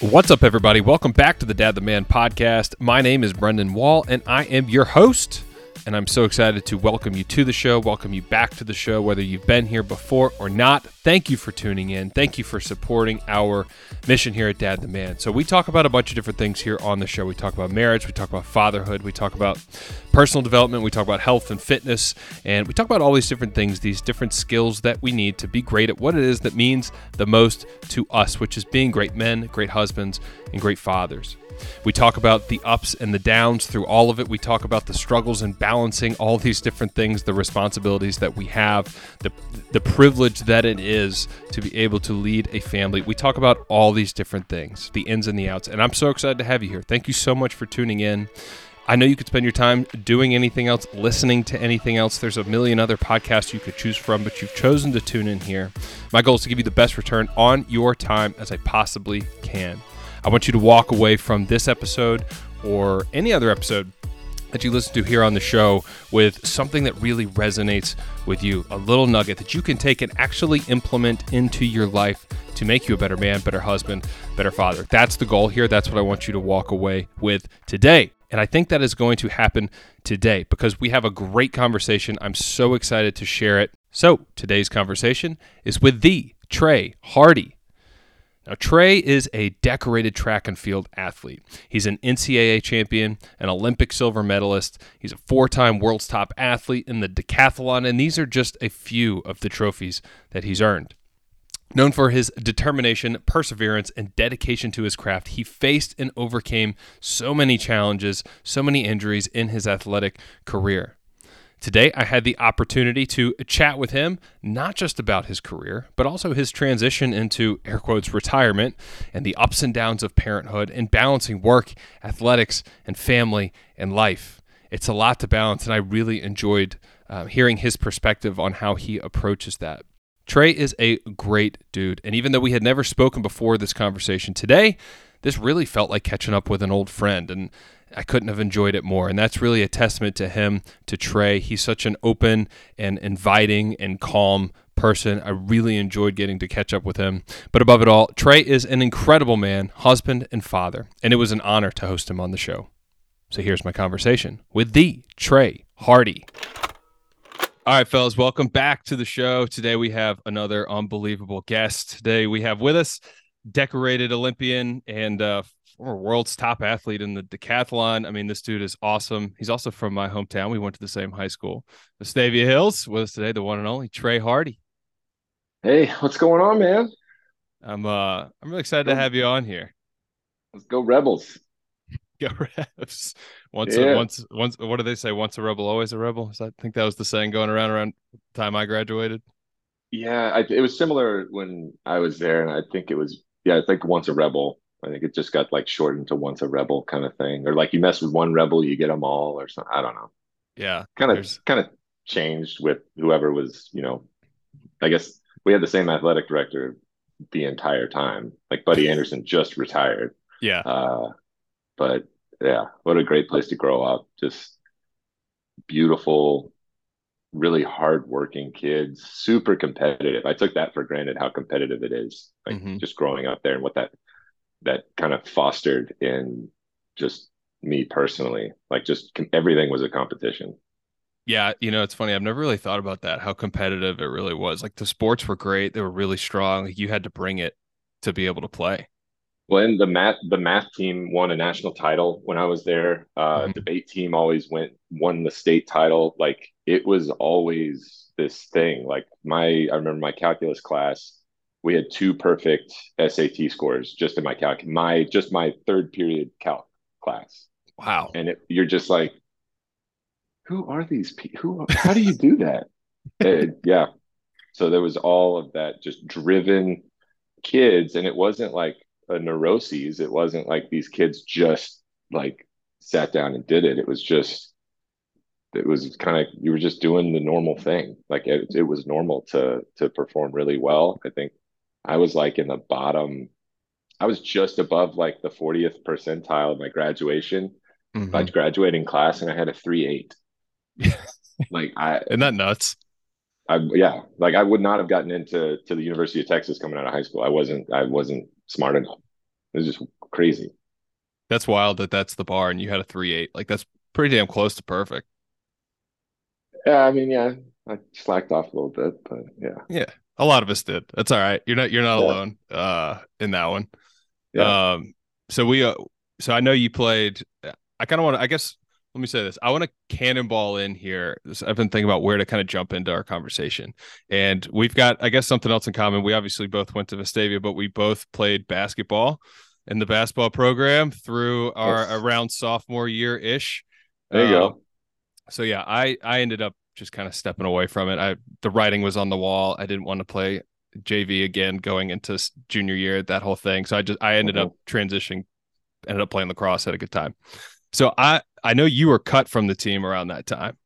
What's up, everybody? Welcome back to the Dad the Man podcast. My name is Brendan Wall, and I am your host. And I'm so excited to welcome you to the show, welcome you back to the show, whether you've been here before or not. Thank you for tuning in. Thank you for supporting our mission here at Dad the Man. So, we talk about a bunch of different things here on the show. We talk about marriage, we talk about fatherhood, we talk about personal development, we talk about health and fitness, and we talk about all these different things, these different skills that we need to be great at what it is that means the most to us, which is being great men, great husbands, and great fathers. We talk about the ups and the downs through all of it. We talk about the struggles and balancing all these different things, the responsibilities that we have, the the privilege that it is to be able to lead a family. We talk about all these different things, the ins and the outs. And I'm so excited to have you here. Thank you so much for tuning in. I know you could spend your time doing anything else, listening to anything else. There's a million other podcasts you could choose from, but you've chosen to tune in here. My goal is to give you the best return on your time as I possibly can. I want you to walk away from this episode or any other episode that you listen to here on the show with something that really resonates with you, a little nugget that you can take and actually implement into your life to make you a better man, better husband, better father. That's the goal here. That's what I want you to walk away with today. And I think that is going to happen today because we have a great conversation. I'm so excited to share it. So, today's conversation is with the Trey Hardee. Now, Trey is a decorated track and field athlete. He's an NCAA champion, an Olympic silver medalist. He's a four time world's top athlete in the decathlon, and these are just a few of the trophies that he's earned. Known for his determination, perseverance, and dedication to his craft, he faced and overcame so many challenges, so many injuries in his athletic career. Today, I had the opportunity to chat with him, not just about his career, but also his transition into air quotes retirement and the ups and downs of parenthood and balancing work, athletics, and family and life. It's a lot to balance, and I really enjoyed uh, hearing his perspective on how he approaches that. Trey is a great dude, and even though we had never spoken before this conversation today, this really felt like catching up with an old friend. And I couldn't have enjoyed it more. And that's really a testament to him, to Trey. He's such an open and inviting and calm person. I really enjoyed getting to catch up with him. But above it all, Trey is an incredible man, husband, and father. And it was an honor to host him on the show. So here's my conversation with the Trey Hardee. All right, fellas, welcome back to the show. Today we have another unbelievable guest. Today we have with us decorated Olympian and uh, former world's top athlete in the decathlon. I mean, this dude is awesome. He's also from my hometown. We went to the same high school, Vestavia Hills. With us today, the one and only Trey Hardee. Hey, what's going on, man? I'm uh I'm really excited to have you on here. Let's go Rebels. Go Rebs. Once yeah. a, once once what do they say? Once a rebel, always a rebel. So I think that was the saying going around around the time I graduated. Yeah, I, it was similar when I was there, and I think it was yeah, I think once a rebel, I think it just got like shortened to once a rebel kind of thing, or like you mess with one rebel, you get them all, or something. I don't know. Yeah, kind of kind of changed with whoever was, you know. I guess we had the same athletic director the entire time. Like Buddy Anderson just retired. Yeah. Uh, but yeah, what a great place to grow up. Just beautiful, really hardworking kids, super competitive. I took that for granted how competitive it is. Like mm-hmm. just growing up there and what that that kind of fostered in just me personally. Like just everything was a competition. Yeah, you know, it's funny. I've never really thought about that, how competitive it really was. Like the sports were great, they were really strong. You had to bring it to be able to play. Well, and the math the math team won a national title when I was there. Uh, mm-hmm. Debate team always went won the state title. Like it was always this thing. Like my I remember my calculus class we had two perfect SAT scores just in my calc, my just my third period calc class. Wow! And it, you're just like, who are these people? Who? How do you do that? yeah. So there was all of that just driven kids, and it wasn't like a neuroses. It wasn't like these kids just like sat down and did it. It was just it was kind of you were just doing the normal thing like it, it was normal to to perform really well i think I was like in the bottom. I was just above like the 40th percentile of my graduation, mm-hmm. my graduating class, and I had a three eight. like I isn't that nuts? I yeah, like I would not have gotten into to the University of Texas coming out of high school. I wasn't I wasn't smart enough. It was just crazy. That's wild that that's the bar and you had a three eight. Like that's pretty damn close to perfect. Yeah, I mean, yeah, I slacked off a little bit, but yeah. Yeah. A lot of us did. That's all right. You're not you're not yeah. alone uh in that one. Yeah. Um so we uh, so I know you played I kind of want to I guess let me say this. I want to cannonball in here. I've been thinking about where to kind of jump into our conversation. And we've got, I guess, something else in common. We obviously both went to Vestavia, but we both played basketball in the basketball program through our yes. around sophomore year ish. There you go. So yeah, I I ended up just kind of stepping away from it. I the writing was on the wall. I didn't want to play JV again going into junior year, that whole thing. So I just I ended mm-hmm. up transitioning, ended up playing lacrosse, had a good time. So I I know you were cut from the team around that time.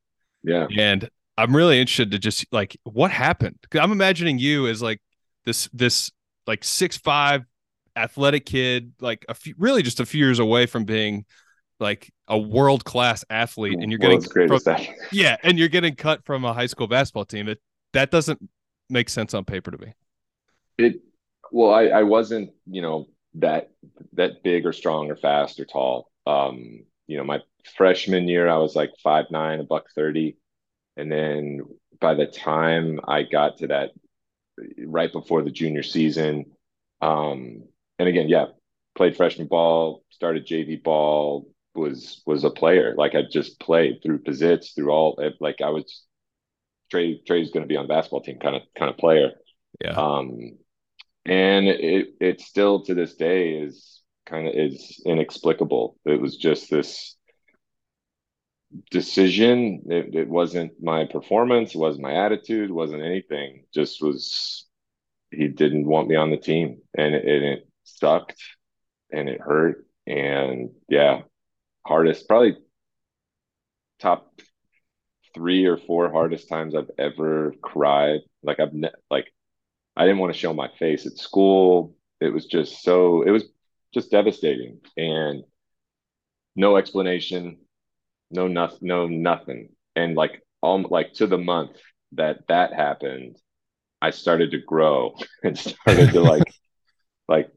Yeah. And I'm really interested to just like what happened. I'm imagining you as like this this like six five athletic kid, like a few, really just a few years away from being like a world class athlete, and you're getting from, yeah, and you're getting cut from a high school basketball team. That that doesn't make sense on paper to me. It well, I, I wasn't you know that that big or strong or fast or tall. Um, you know, my freshman year I was like five nine, a buck thirty, and then by the time I got to that right before the junior season, um, and again, yeah, played freshman ball, started JV ball, was was a player. Like I just played through posits, through all like I was Trey Trey's gonna be on the basketball team kind of kind of player. Yeah. Um and it it still to this day is kind of is inexplicable. It was just this decision. It, it wasn't my performance, it wasn't my attitude, it wasn't anything. Just was he didn't want me on the team and it, and it sucked and it hurt and yeah hardest probably top three or four hardest times i've ever cried. Like i've ne- like i didn't want to show my face at school. It was just so it was just devastating and no explanation no nothing no nothing. And like all like to the month that that happened i started to grow and started to like like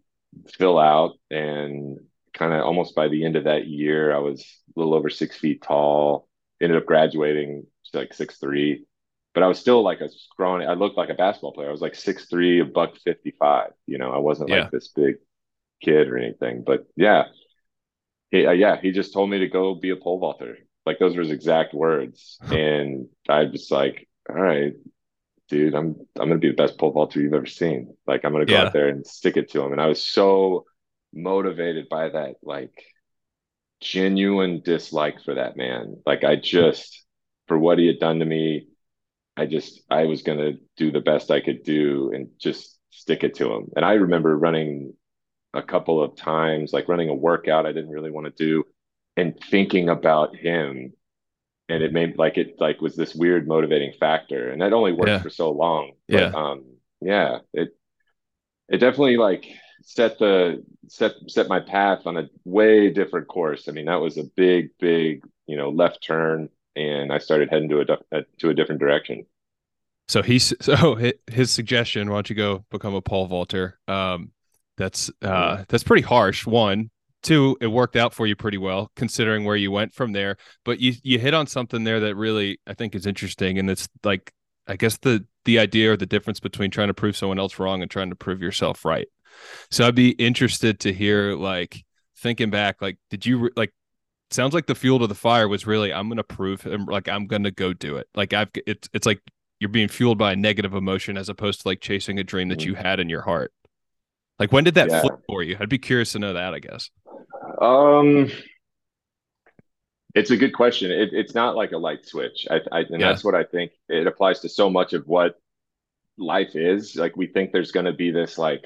fill out and kind of almost by the end of that year i was a little over six feet tall ended up graduating like six three but i was still like a scrawny i looked like a basketball player i was like six three a buck 55 you know i wasn't yeah. like this big kid or anything but yeah he, uh, yeah he just told me to go be a pole vaulter like those were his exact words and i was like all right dude, I'm I'm gonna be the best pole vaulter you've ever seen. Like I'm gonna go yeah. out there and stick it to him. And I was so motivated by that, like genuine dislike for that man. Like I just for what he had done to me, I just I was gonna do the best I could do and just stick it to him. And I remember running a couple of times, like running a workout I didn't really want to do, and thinking about him and it made like it like was this weird motivating factor and that only worked yeah. for so long but, yeah um yeah it it definitely like set the set set my path on a way different course. I mean that was a big big you know left turn and i started heading to a, a to a different direction. So he's so his suggestion why don't you go become a pole vaulter? Um that's uh that's pretty harsh one. Two it worked out for you pretty well considering where you went from there. But you you hit on something there that really i think is interesting and it's like i guess the the idea or the difference between trying to prove someone else wrong and trying to prove yourself right so i'd be interested to hear like thinking back like did you like sounds like the fuel to the fire was really i'm gonna prove him like i'm gonna go do it like i've it's it's like you're being fueled by a negative emotion as opposed to like chasing a dream that you mm-hmm. had in your heart like when did that yeah. flip for you i'd be curious to know that i guess um, it's a good question. It, it's not like a light switch, I, I and yeah. that's what I think. It applies to so much of what life is. Like we think there's going to be this like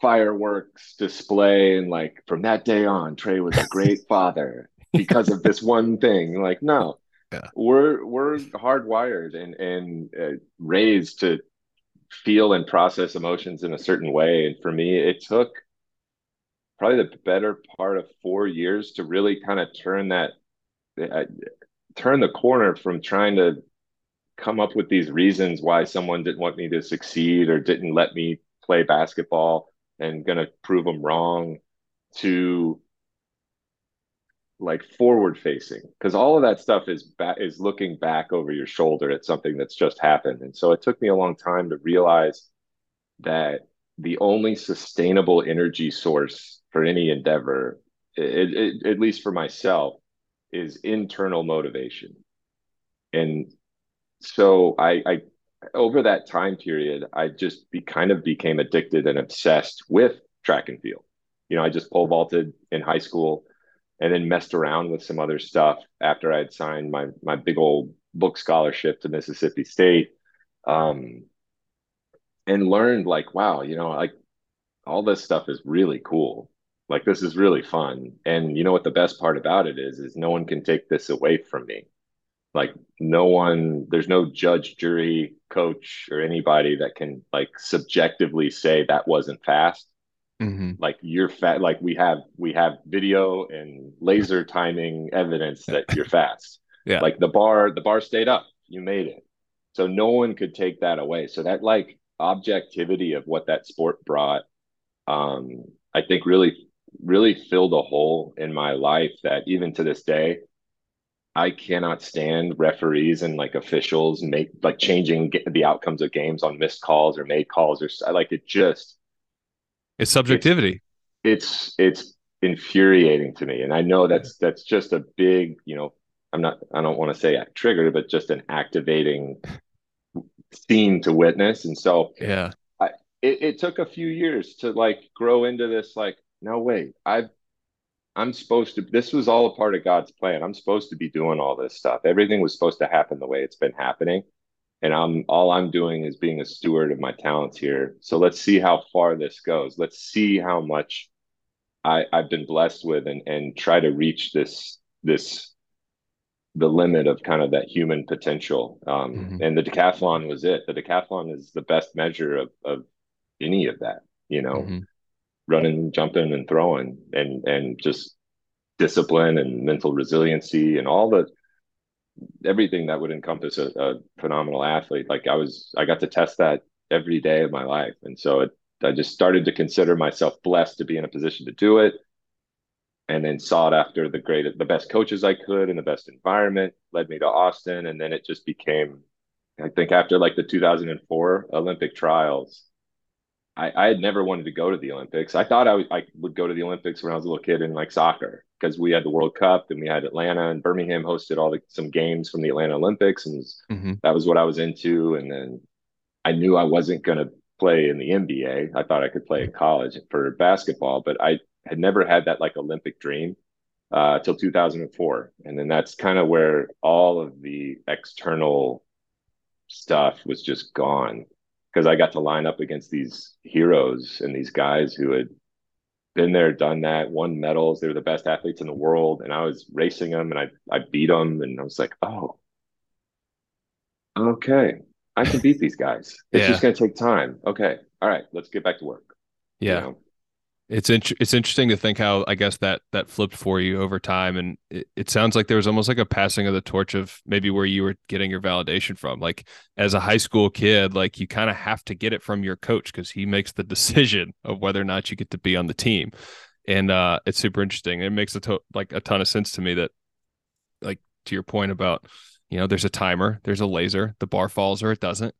fireworks display, and like from that day on, Trey was a great father because of this one thing. Like no, yeah. we're we're hardwired and and uh, raised to feel and process emotions in a certain way. And for me, it took probably the better part of four years to really kind of turn that uh, turn the corner from trying to come up with these reasons why someone didn't want me to succeed or didn't let me play basketball and going to prove them wrong to like forward facing. Because all of that stuff is back is looking back over your shoulder at something that's just happened. And so it took me a long time to realize that the only sustainable energy source for any endeavor it, it, at least for myself is internal motivation. And so I, I over that time period i just be, kind of became addicted and obsessed with track and field you know i just pole vaulted in high school and then messed around with some other stuff after I had signed my my big old book scholarship to Mississippi State. Um, and learned like, wow, you know, like all this stuff is really cool. Like this is really fun. And you know what the best part about it is is no one can take this away from me. Like no one there's no judge, jury, coach or anybody that can like subjectively say that wasn't fast Mm-hmm. Like you're fat. Like we have we have video and laser timing evidence that you're fast. yeah. Like the bar the bar stayed up. You made it. So no one could take that away. So that like objectivity of what that sport brought, um, I think really really filled a hole in my life that even to this day I cannot stand referees and like officials make like changing the outcomes of games on missed calls or made calls or I like it just it's subjectivity. It's, it's it's infuriating to me, and I know that's that's just a big you know I'm not I don't want to say trigger, but just an activating scene to witness, and so yeah, I, it, it took a few years to like grow into this like no wait I've I'm supposed to, this was all a part of God's plan. I'm supposed to be doing all this stuff. Everything was supposed to happen the way it's been happening and I'm all I'm doing is being a steward of my talents here. So let's see how far this goes. Let's see how much I, I've been blessed with and and try to reach this this the limit of kind of that human potential. Um, mm-hmm. And the decathlon was it. The decathlon is the best measure of of any of that. You know, mm-hmm. Running, jumping, and throwing, and and just discipline and mental resiliency and all the everything that would encompass a, a, phenomenal athlete. Like I was, I got to test that every day of my life, and so it, I just started to consider myself blessed to be in a position to do it, and then sought after the great, the best coaches I could in the best environment. Led me to Austin, and then it just became. I think after like the 2004 Olympic trials, I, I had never wanted to go to the Olympics. I thought I, w- I would go to the Olympics when I was a little kid in like soccer because we had the World Cup and we had Atlanta and Birmingham hosted all the some games from the Atlanta Olympics and mm-hmm. that was what I was into. And then I knew I wasn't going to play in the NBA. I thought I could play in college for basketball, but I had never had that like Olympic dream uh, till 2004. And then that's kind of where all of the external stuff was just gone because I got to line up against these heroes and these guys who had been there, done that, won medals. They were the best athletes in the world, and I was racing them, and I I beat them, and I was like, oh, okay, I can beat these guys. It's yeah. just going to take time. Okay, all right, let's get back to work. Yeah. You know? It's in, it's interesting to think how I guess that that flipped for you over time, and it, it sounds like there was almost like a passing of the torch of maybe where you were getting your validation from. Like as a high school kid, like you kind of have to get it from your coach because he makes the decision of whether or not you get to be on the team, and uh, it's super interesting. It makes a to- like a ton of sense to me that, like to your point about, you know, there's a timer, there's a laser, the bar falls or it doesn't,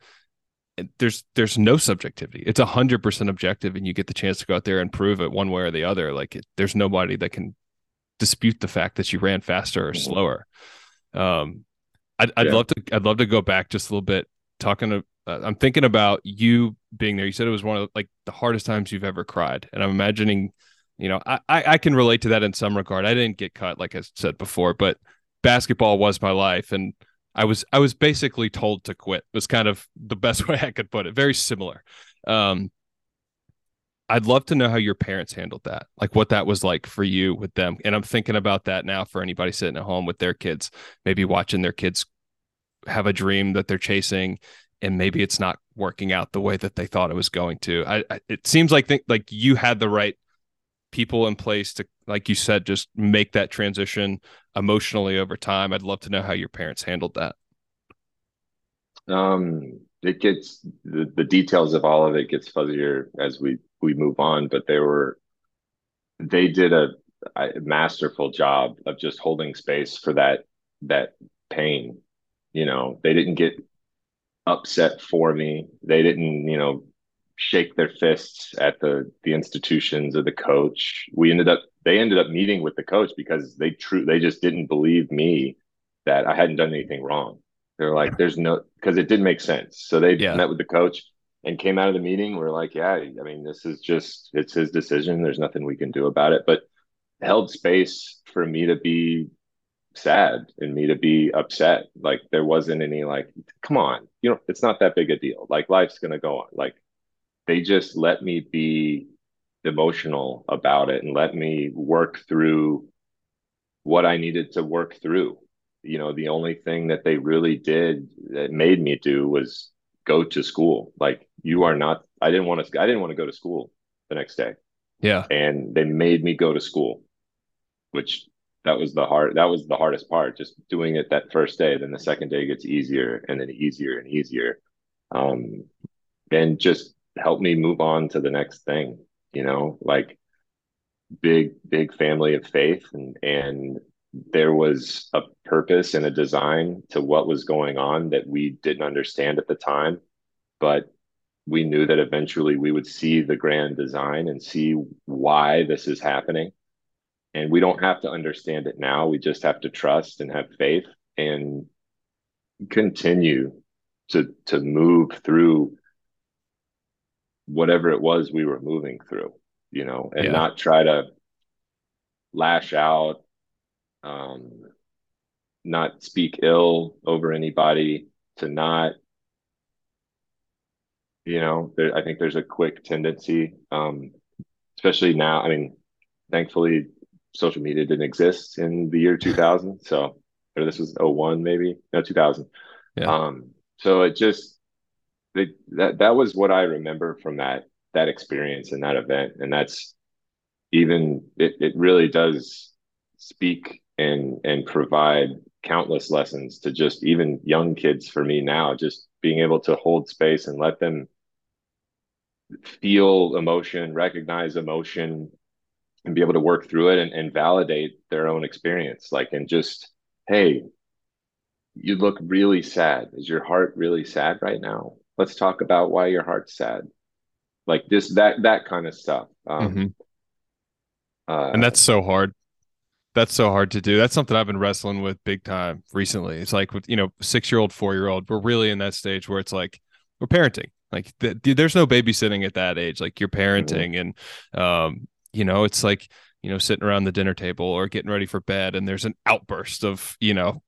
there's there's no subjectivity. It's a hundred percent objective, and you get the chance to go out there and prove it one way or the other. Like it, there's nobody that can dispute the fact that you ran faster or mm-hmm. slower. Um, I'd, I'd yeah. love to I'd love to go back just a little bit talking to. Uh, I'm thinking about you being there. You said it was one of like the hardest times you've ever cried, and I'm imagining, you know, I I can relate to that in some regard. I didn't get cut like I said before, but basketball was my life, and I was I was basically told to quit. Was kind of the best way I could put it. Very similar. Um, I'd love to know how your parents handled that, like what that was like for you with them. And I'm thinking about that now for anybody sitting at home with their kids, maybe watching their kids have a dream that they're chasing, and maybe it's not working out the way that they thought it was going to. I, I it seems like th- like you had the right people in place to like you said just make that transition emotionally over time i'd love to know how your parents handled that um it gets the, the details of all of it gets fuzzier as we we move on. But they were they did a, a masterful job of just holding space for that that pain. You know, they didn't get upset for me. They didn't, you know, shake their fists at the the institutions or the coach. We ended up they ended up meeting with the coach because they true they just didn't believe me that I hadn't done anything wrong. They're like, there's no because it didn't make sense. So they yeah. met with the coach and came out of the meeting. We're like, yeah, I mean, this is just it's his decision. There's nothing we can do about it. But held space for me to be sad and me to be upset. Like there wasn't any like, come on, you know, it's not that big a deal. Like life's gonna go on. Like they just let me be emotional about it and let me work through what I needed to work through. You know, the only thing that they really did that made me do was go to school. Like you are not I didn't want to I didn't want to go to school the next day. Yeah. And they made me go to school, which that was the hard that was the hardest part just doing it that first day then the second day gets easier and then easier and easier um and just help me move on to the next thing you know like big big family of faith. And and there was a purpose and a design to what was going on that we didn't understand at the time but we knew that eventually we would see the grand design and see why this is happening. And we don't have to understand it now. We just have to trust and have faith and continue to to move through whatever it was we were moving through you know and yeah. not try to lash out um not speak ill over anybody to not you know there, i think there's a quick tendency um especially now i mean thankfully social media didn't exist in the year 2000 so or this was 01 maybe no 2000 yeah. um so it just that that was what i remember from that that experience and that event. And that's even it, it really does speak and and provide countless lessons to just even young kids for me now just being able to hold space and let them feel emotion recognize emotion and be able to work through it and, and validate their own experience. Like and just hey you look really sad. Is your heart really sad right now let's talk about why your heart's sad. Like this that that kind of stuff. Um mm-hmm. uh, and that's so hard. That's so hard to do. That's something i've been wrestling with big time recently. It's like with you know six year old four year old we're really in that stage where it's like we're parenting. Like there's no babysitting at that age. Like you're parenting mm-hmm. and um you know it's like you know sitting around the dinner table or getting ready for bed and there's an outburst of you know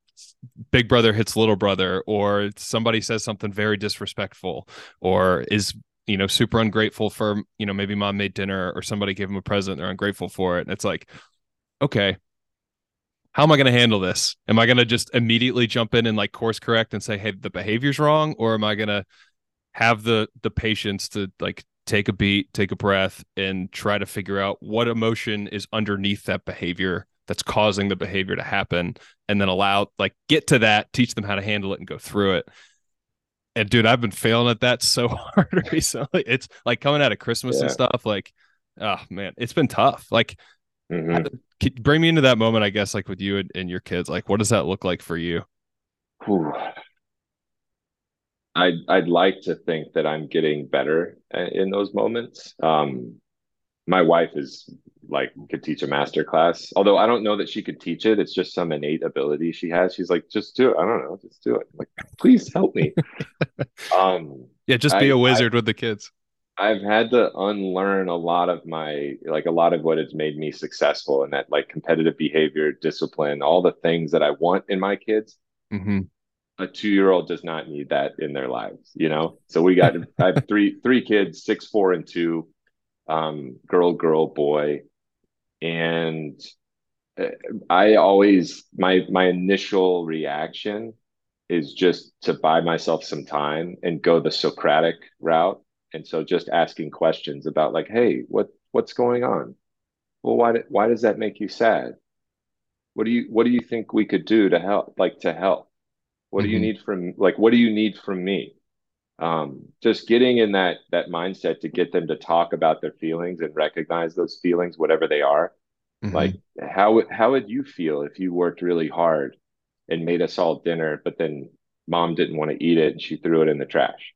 big brother hits little brother or somebody says something very disrespectful or is you know super ungrateful for you know maybe mom made dinner or somebody gave him a present they're ungrateful for it. And it's like okay how am i going to handle this? Am i going to just immediately jump in and like course correct and say hey the behavior's wrong or am i going to have the the patience to like take a beat, take a breath, and try to figure out what emotion is underneath that behavior that's causing the behavior to happen, and then allow, like, get to that, teach them how to handle it and go through it. And dude, I've been failing at that so hard recently. It's like coming out of Christmas yeah. and stuff. Like, oh man, it's been tough. Like, mm-hmm. bring me into that moment, I guess, like with you and, and your kids. Like, what does that look like for you? Whew. I'd I'd like to think that I'm getting better in those moments. Um, my wife is like could teach a master class, although I don't know that she could teach it. It's just some innate ability she has. She's like, just do it. I don't know, just do it. I'm like, please help me. um, yeah, just be I, a wizard I, with the kids. I've had to unlearn a lot of my like a lot of what has made me successful and that like competitive behavior, discipline, all the things that I want in my kids. Mm-hmm a two year old does not need that in their lives, you know? So we got, I have three, three kids, six, four, and two, um, girl, girl, boy. And uh, I always, my, my initial reaction is just to buy myself some time and go the Socratic route. And so just asking questions about like, Hey, what, what's going on? Well, why, why does that make you sad? What do you, what do you think we could do to help, like to help? What mm-hmm. do you mm-hmm. need from like what do you need from me? Um, just getting in that that mindset to get them to talk about their feelings and recognize those feelings, whatever they are. Mm-hmm. Like how how would you feel if you worked really hard and made us all dinner, but then mom didn't want to eat it and she threw it in the trash?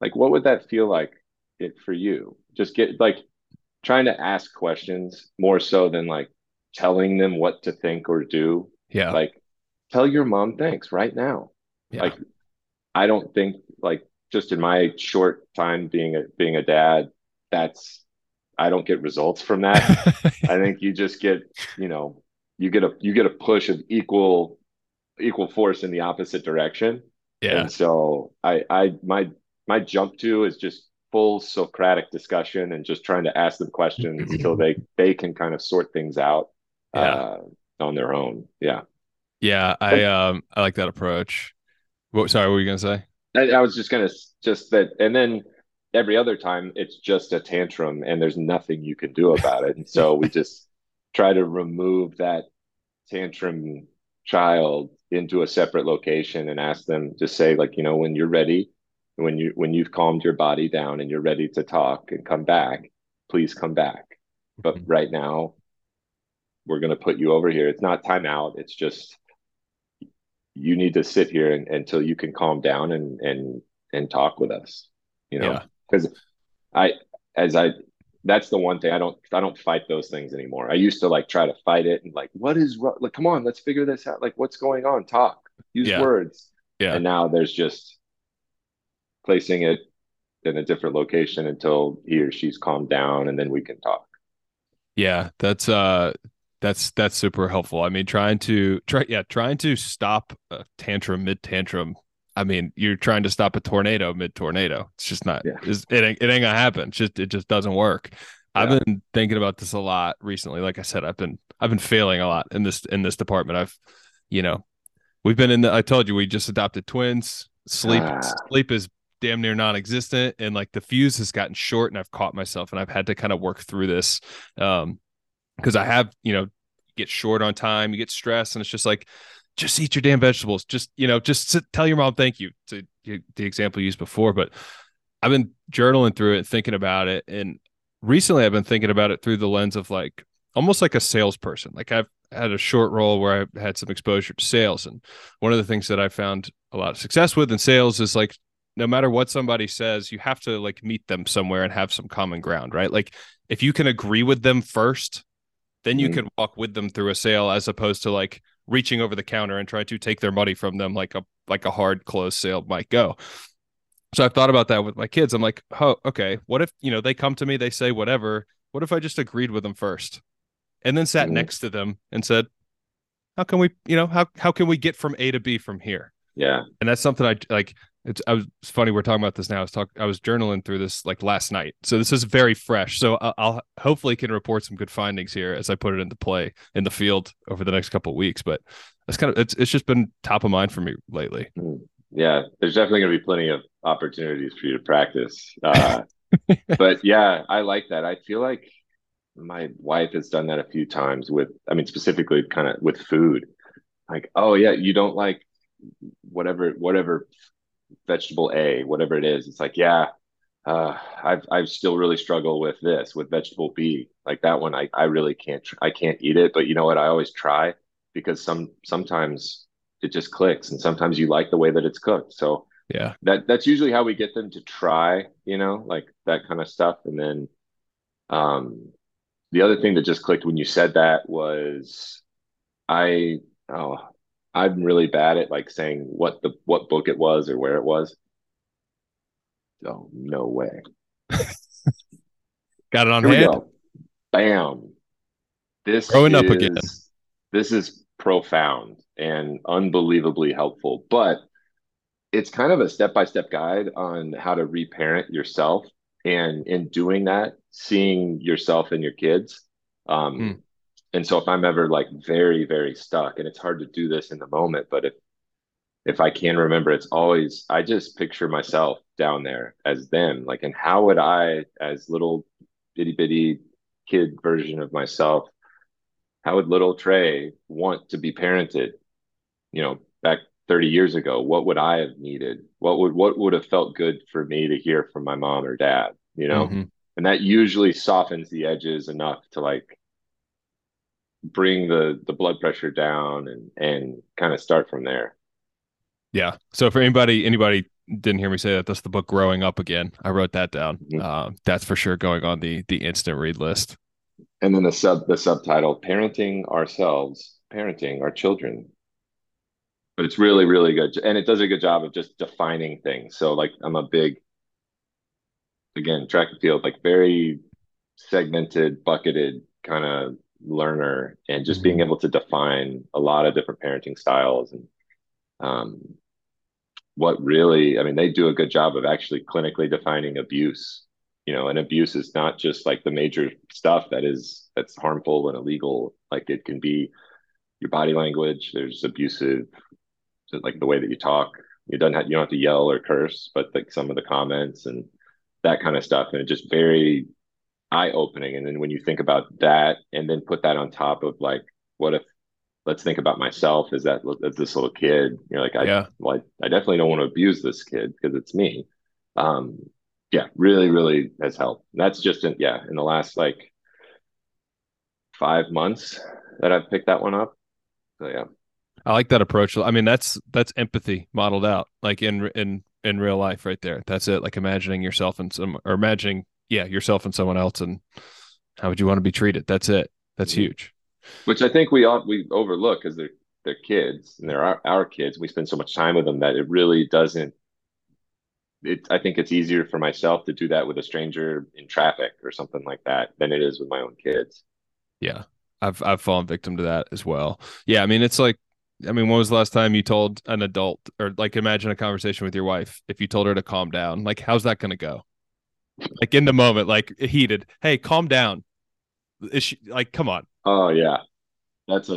Like what would that feel like it for you? Just get like trying to ask questions more so than like telling them what to think or do. Yeah. Like tell your mom thanks right now. Yeah. Like I don't think like just in my short time being a being a dad, that's I don't get results from that. I think you just get, you know, you get a you get a push of equal equal force in the opposite direction. Yeah. And so I I my my jump to is just full Socratic discussion and just trying to ask them questions until they they can kind of sort things out yeah. uh, on their own. Yeah. Yeah, I um I like that approach. What sorry, what were you gonna say? I, I was just gonna just that, and then every other time it's just a tantrum, and there's nothing you can do about it. And so we just try to remove that tantrum child into a separate location and ask them to say like you know when you're ready when you when you've calmed your body down and you're ready to talk and come back please come back but mm-hmm. right now we're going to put you over here it's not time out it's just you need to sit here and, until you can calm down and and and talk with us you know? Because yeah. i as i that's the one thing i don't i don't fight those things anymore. I used to like try to fight it and like what is like come on let's figure this out. Like what's going on? Talk. Use yeah. words. Yeah. And now there's just placing it in a different location until he or she's calmed down and then we can talk. Yeah that's uh that's that's super helpful. I mean, trying to try, yeah, trying to stop a tantrum mid tantrum. I mean, you're trying to stop a tornado mid tornado. It's just not. Yeah. It's, it ain't, it ain't gonna happen. It's just it just doesn't work. Yeah. I've been thinking about this a lot recently. Like I said, I've been I've been failing a lot in this in this department. I've, you know, we've been in the. I told you we just adopted twins. Sleep ah. sleep is damn near non-existent, and like the fuse has gotten short, and I've caught myself, and I've had to kind of work through this. Um, because I have, you know, get short on time, you get stressed, and it's just like, just eat your damn vegetables. Just, you know, just sit, tell your mom thank you to the example you used before. But I've been journaling through it and thinking about it. And recently I've been thinking about it through the lens of like almost like a salesperson. Like I've had a short role where I had some exposure to sales. And one of the things that I found a lot of success with in sales is like no matter what somebody says, you have to like meet them somewhere and have some common ground, right? Like if you can agree with them first, then you mm-hmm. can walk with them through a sale as opposed to like reaching over the counter and trying to take their money from them like a like a hard closed sale might go. So I've thought about that with my kids. I'm like, oh, okay. What if you know they come to me, they say whatever. What if I just agreed with them first, and then sat mm-hmm. next to them and said, how can we, you know, how how can we get from A to B from here? Yeah. And that's something I like it's I was it's funny we're talking about this now. I was talk I was journaling through this like last night, so this is very fresh. So I'll, I'll hopefully can report some good findings here as I put it into play in the field over the next couple of weeks. But it's kind of it's it's just been top of mind for me lately. Mm. Yeah, there's definitely going to be plenty of opportunities for you to practice. Uh, but yeah, I like that. I feel like my wife has done that a few times with, I mean, specifically kind of with food. Like, oh yeah, you don't like whatever whatever vegetable A, whatever it is. It's like, yeah, uh, I've I've still really struggle with this with vegetable B. Like that one, I I really can't I can't eat it. But you know what? I always try because some sometimes it just clicks, and sometimes you like the way that it's cooked. So yeah, that that's usually how we get them to try. You know, like that kind of stuff. And then, um, the other thing that just clicked when you said that was, I oh I'm really bad at like saying what the what book it was or where it was. Oh no way. Got it on Here hand. Bam. This growing is, up again. This is profound and unbelievably helpful, but it's kind of a step-by-step guide on how to reparent yourself and in doing that seeing yourself and your kids um, mm and so if i'm ever like very very stuck and it's hard to do this in the moment but if if i can remember it's always i just picture myself down there as them. Like and how would i as little bitty bitty kid version of myself how would little trey want to be parented you know back 30 years ago? What would i have needed? What would what would have felt good for me to hear from my mom or dad you know? Mm-hmm. and that usually softens the edges enough to like bring the the blood pressure down and and kind of start from there. Yeah. So for anybody anybody didn't hear me say that that's the book growing up again. I wrote that down. Mm-hmm. uh, that's for sure going on the the instant read list. And then the sub the subtitle parenting ourselves parenting our children. But it's really really good. And it does a good job of just defining things. So like i'm a big again track and field like very segmented bucketed kind of learner and just mm-hmm. being able to define a lot of different parenting styles and um, what really i mean they do a good job of actually clinically defining abuse you know and abuse is not just like the major stuff that is that's harmful and illegal like it can be your body language there's abusive like the way that you talk. You don't have you don't have to yell or curse, but like some of the comments and that kind of stuff, and it just very eye opening. And then when you think about that, and then put that on top of like, what if? Let's think about myself as that as this little kid. You're like, I, yeah. well, I, I definitely don't want to abuse this kid because it's me. Um, yeah, really, really has helped. And that's just in, yeah, in the last like five months that I've picked that one up. So yeah. I like that approach. I mean, that's that's empathy modeled out, like in in in real life, right there. That's it. Like imagining yourself and some, or imagining, yeah, yourself and someone else, and how would you want to be treated? That's it. That's huge. Which I think we all we overlook because they're they're kids and they're our, our kids. We spend so much time with them that it really doesn't. It, I think it's easier for myself to do that with a stranger in traffic or something like that than it is with my own kids. Yeah, I've I've fallen victim to that as well. Yeah, I mean, it's like I mean, when was the last time you told an adult or like imagine a conversation with your wife if you told her to calm down? Like, how's that going to go? Like in the moment, like heated. Hey, calm down. Is she like, come on? Oh yeah, that's a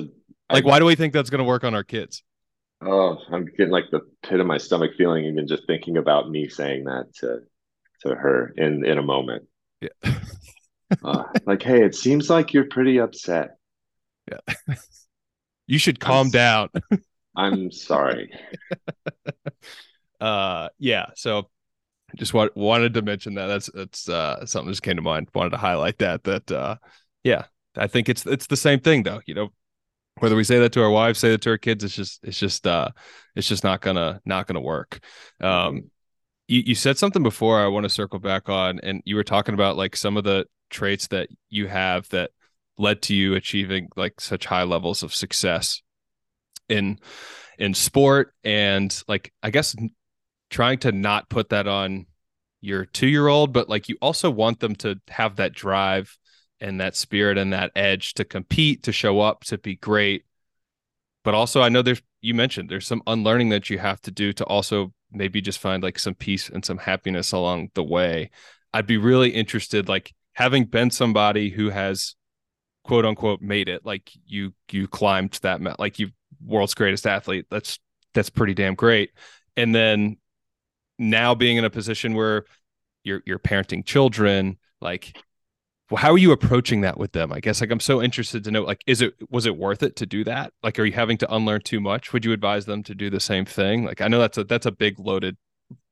like. I, why do we think that's going to work on our kids? Oh, I'm getting like the pit of my stomach feeling even just thinking about me saying that to to her in in a moment. Yeah. uh, like, hey, it seems like you're pretty upset. Yeah. You should calm I'm, down. I'm sorry. uh yeah, so just want, wanted to mention that that's that's uh something that just came to mind. Wanted to highlight that that uh yeah, I think it's it's the same thing though, you know. Whether we say that to our wives, say that to our kids, it's just it's just uh it's just not gonna not gonna work. Um you, you said something before I want to circle back on, and you were talking about like some of the traits that you have that led to you achieving like such high levels of success in in sport and like I guess trying to not put that on your 2-year-old but like you also want them to have that drive and that spirit and that edge to compete to show up to be great but also I know there's you mentioned there's some unlearning that you have to do to also maybe just find like some peace and some happiness along the way. I'd be really interested like having been somebody who has quote unquote made it like you you climbed that like you world's greatest athlete that's that's pretty damn great and then now being in a position where you're you're parenting children like well, how are you approaching that with them? I guess like i'm so interested to know like is it was it worth it to do that? Like are you having to unlearn too much? Would you advise them to do the same thing? Like i know that's a that's a big loaded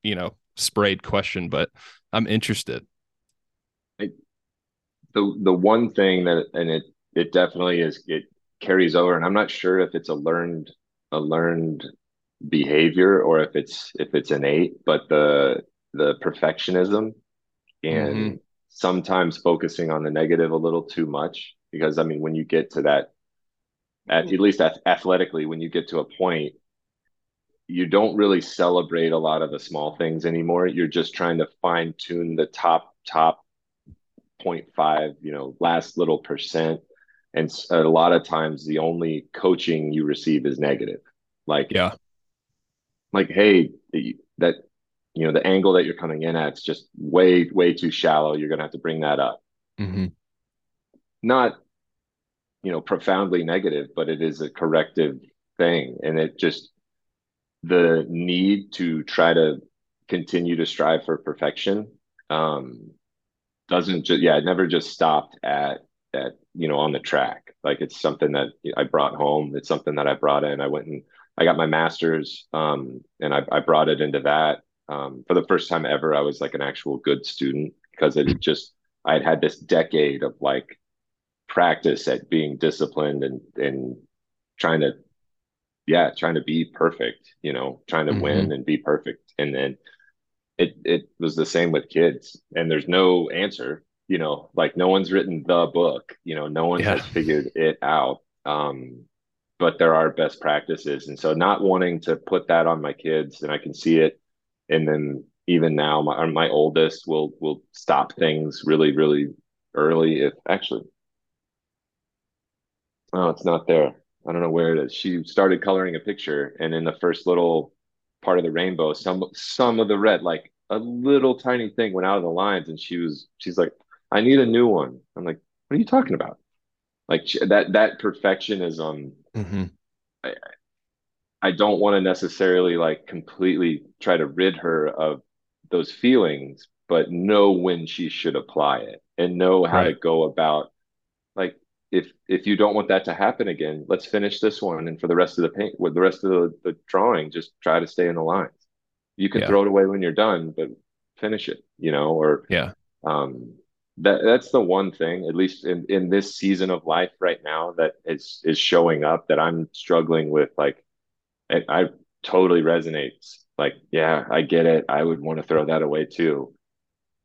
you know sprayed question but i'm interested. The the one thing that and it it definitely is it carries over and i'm not sure if it's a learned a learned behavior or if it's if it's innate but the the perfectionism and mm-hmm. sometimes focusing on the negative a little too much because i mean when you get to that at, at least athletically when you get to a point you don't really celebrate a lot of the small things anymore. You're just trying to fine tune the top top 0.5 you know last little percent. And a lot of times the only coaching you receive is negative. Like yeah like hey that you know the angle that you're coming in at is just way way too shallow. You're gonna have to bring that up. Mm-hmm. not you know profoundly negative but it is a corrective thing. And it just the need to try to continue to strive for perfection um doesn't just yeah it never just stopped at at you know on the track. Like it's something that i brought home. It's something that i brought in. I went and I got my master's, um, and I, I brought it into that. Um, for the first time ever, I was like an actual good student because it had just I had had this decade of like practice at being disciplined and and trying to yeah trying to be perfect you know trying to mm-hmm. win and be perfect and then it it was the same with kids and there's no answer you know like no one's written the book you know no one yeah. has figured it out um but there are best practices. And so not wanting to put that on my kids and i can see it. And then even now my my oldest will will stop things really really early if actually oh it's not there. I don't know where it is. She started coloring a picture and in the first little part of the rainbow some some of the red like a little tiny thing went out of the lines and she was she's like i need a new one. I'm like what are you talking about? Like that that perfectionism mm-hmm. I, I don't want to necessarily like completely try to rid her of those feelings but know when she should apply it and know how right. to go about like if if you don't want that to happen again let's finish this one and for the rest of the paint with the rest of the, the drawing just try to stay in the lines you can yeah. throw it away when you're done but finish it you know or yeah um that that's the one thing at least in in this season of life right now that is is showing up that i'm struggling with like I, I totally resonates. Like yeah i get it. I would want to throw that away too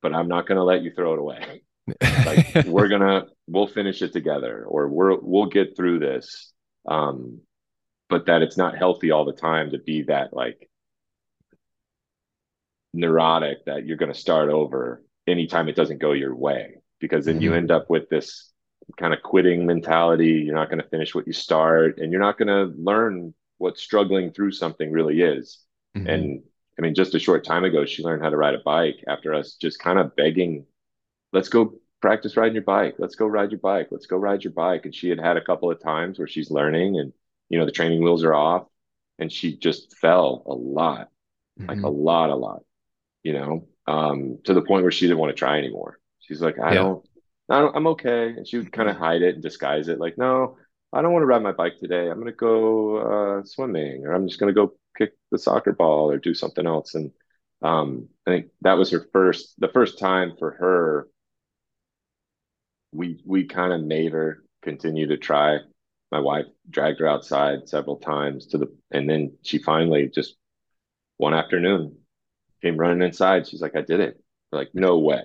but i'm not going to let you throw it away. Like we're gonna we'll finish it together or we're we'll get through this um but that it's not healthy all the time to be that like neurotic that you're going to start over anytime it doesn't go your way because then mm-hmm. you end up with this kind of quitting mentality you're not going to finish what you start and you're not going to learn what struggling through something really is mm-hmm. and i mean just a short time ago she learned how to ride a bike after us just kind of begging let's go practice riding your bike. Let's go ride your bike. Let's go ride your bike. And she had had a couple of times where she's learning and, you know, the training wheels are off and she just fell a lot, mm-hmm. like a lot, a lot, you know, um, to the point where she didn't want to try anymore. She's like, I yeah. don't, I don't, I'm okay. And she would kind of hide it and disguise it. Like, no, I don't want to ride my bike today. I'm going to go uh, swimming or I'm just going to go kick the soccer ball or do something else. And um, I think that was her first, the first time for her we we kind of made her continue to try. My wife dragged her outside several times to the, and then she finally just one afternoon came running inside. She's like, "I did it." We're like, no way.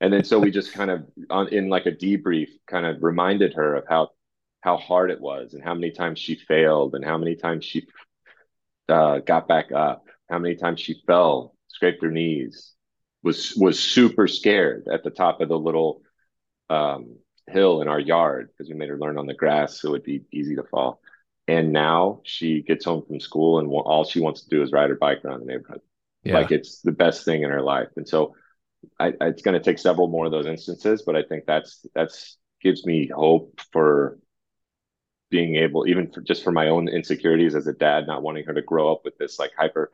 And then so we just kind of on in like a debrief, kind of reminded her of how how hard it was and how many times she failed and how many times she uh, got back up, how many times she fell, scraped her knees, was was super scared at the top of the little um, hill in our yard because we made her learn on the grass so it would be easy to fall. And now she gets home from school and all she wants to do is ride her bike around the neighborhood. Yeah. Like it's the best thing in her life. And so I, it's going to take several more of those instances, but I think that's that's gives me hope for being able, even for just for my own insecurities as a dad, not wanting her to grow up with this like hyper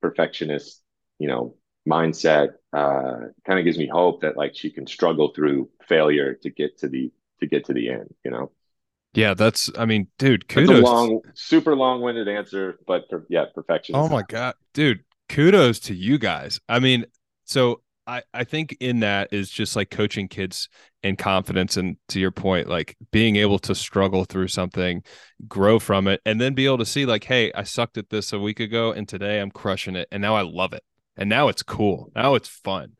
perfectionist, you know, mindset uh, kind of gives me hope that like she can struggle through failure to get to the to get to the end you know yeah that's i mean dude kudos long super long-winded answer but for, yeah perfection oh my god dude kudos to you guys. I mean so I, I think in that is just like coaching kids in confidence and to your point like being able to struggle through something grow from it and then be able to see like hey i sucked at this a week ago and today i'm crushing it and now i love it and now it's cool now it's fun.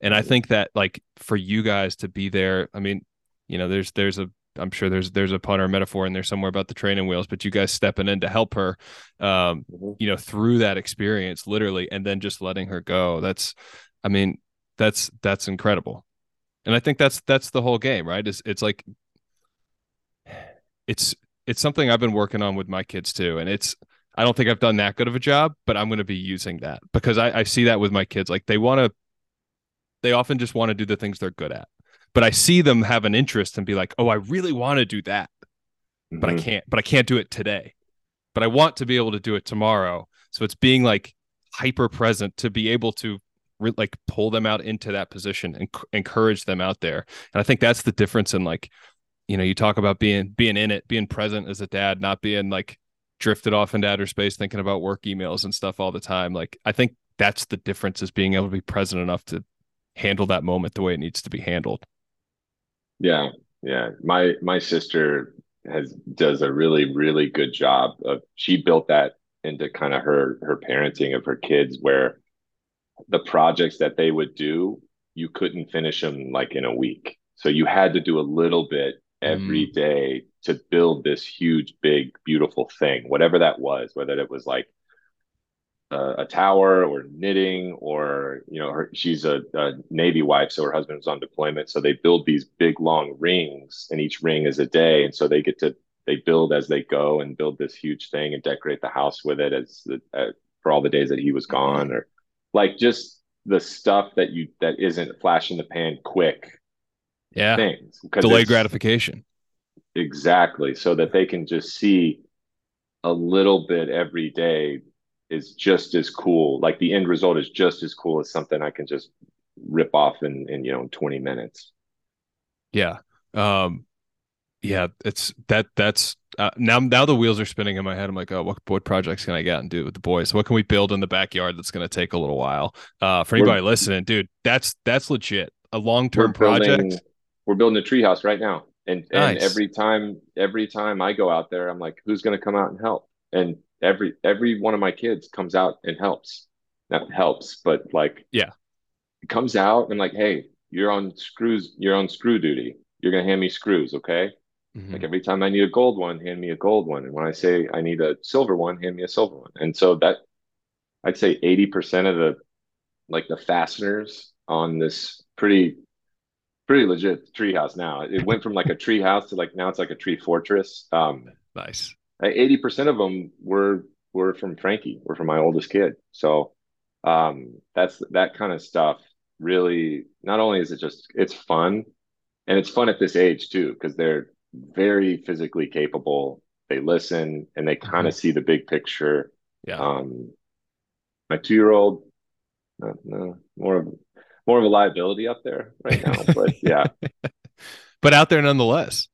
And i think that like for you guys to be there i mean you know there's there's a i'm sure there's there's a pun or metaphor in there somewhere about the training wheels but you guys stepping in to help her um mm-hmm. you know through that experience literally and then just letting her go that's i mean that's that's incredible and i think that's that's the whole game right it's, it's like it's it's something i've been working on with my kids too and it's I don't think I've done that good of a job, but I'm going to be using that because I, I see that with my kids. Like they want to, they often just want to do the things they're good at. But I see them have an interest and be like, oh, I really want to do that, mm-hmm. but I mm-hmm. can't, but I can't do it today. But I want to be able to do it tomorrow. So it's being like hyper present to be able to re- like pull them out into that position and c- encourage them out there. And I think that's the difference in like, you know, you talk about being being in it, being present as a dad, not being like drifted off into outer space thinking about work emails and stuff all the time. Like I think that's the difference is being able to be present enough to handle that moment the way it needs to be handled. Yeah. Yeah. My my sister has does a really, really good job of she built that into kind of her her parenting of her kids where the projects that they would do, you couldn't finish them like in a week. So you had to do a little bit every mm. day to build this huge, big, beautiful thing, whatever that was, whether it was like a, a tower or knitting or, you know, her, she's a, a Navy wife. So her husband was on deployment. So they build these big, long rings and each ring is a day. And so they get to, they build as they go and build this huge thing and decorate the house with it as the, uh, for all the days that he was gone or like just the stuff that you, that isn't flash in the pan quick yeah things delayed gratification exactly so that they can just see a little bit every day is just as cool. Like the end result is just as cool as something i can just rip off in in you know 20 minutes. Yeah. Um yeah it's that that's uh, now now the wheels are spinning in my head. I'm like oh what, what projects can i get and do with the boys? What can we build in the backyard that's going to take a little while? Uh for anybody we're, listening dude that's that's legit. A long-term project. building, we're building a treehouse right now. And, nice. and every time, every time I go out there, I'm like, who's going to come out and help? And every, every one of my kids comes out and helps. That helps, but like, yeah, it comes out and like, Hey, you're on screws, you're on screw duty. You're going to hand me screws. Okay. Mm-hmm. Like every time I need a gold one, hand me a gold one. And when I say I need a silver one, hand me a silver one. And so that I'd say 80% of the like the fasteners on this pretty pretty legit treehouse now. It went from like a tree house to like now it's like a tree fortress. Um, nice. Eighty percent of them were were from Frankie, were from my oldest kid. So um, that's that kind of stuff. Really, not only is it just it's fun, and it's fun at this age too because they're very physically capable. They listen and they kind of mm-hmm. see the big picture. Yeah. Um, my two year old, no, no, more of more of a liability up there right now. But yeah, but out there nonetheless.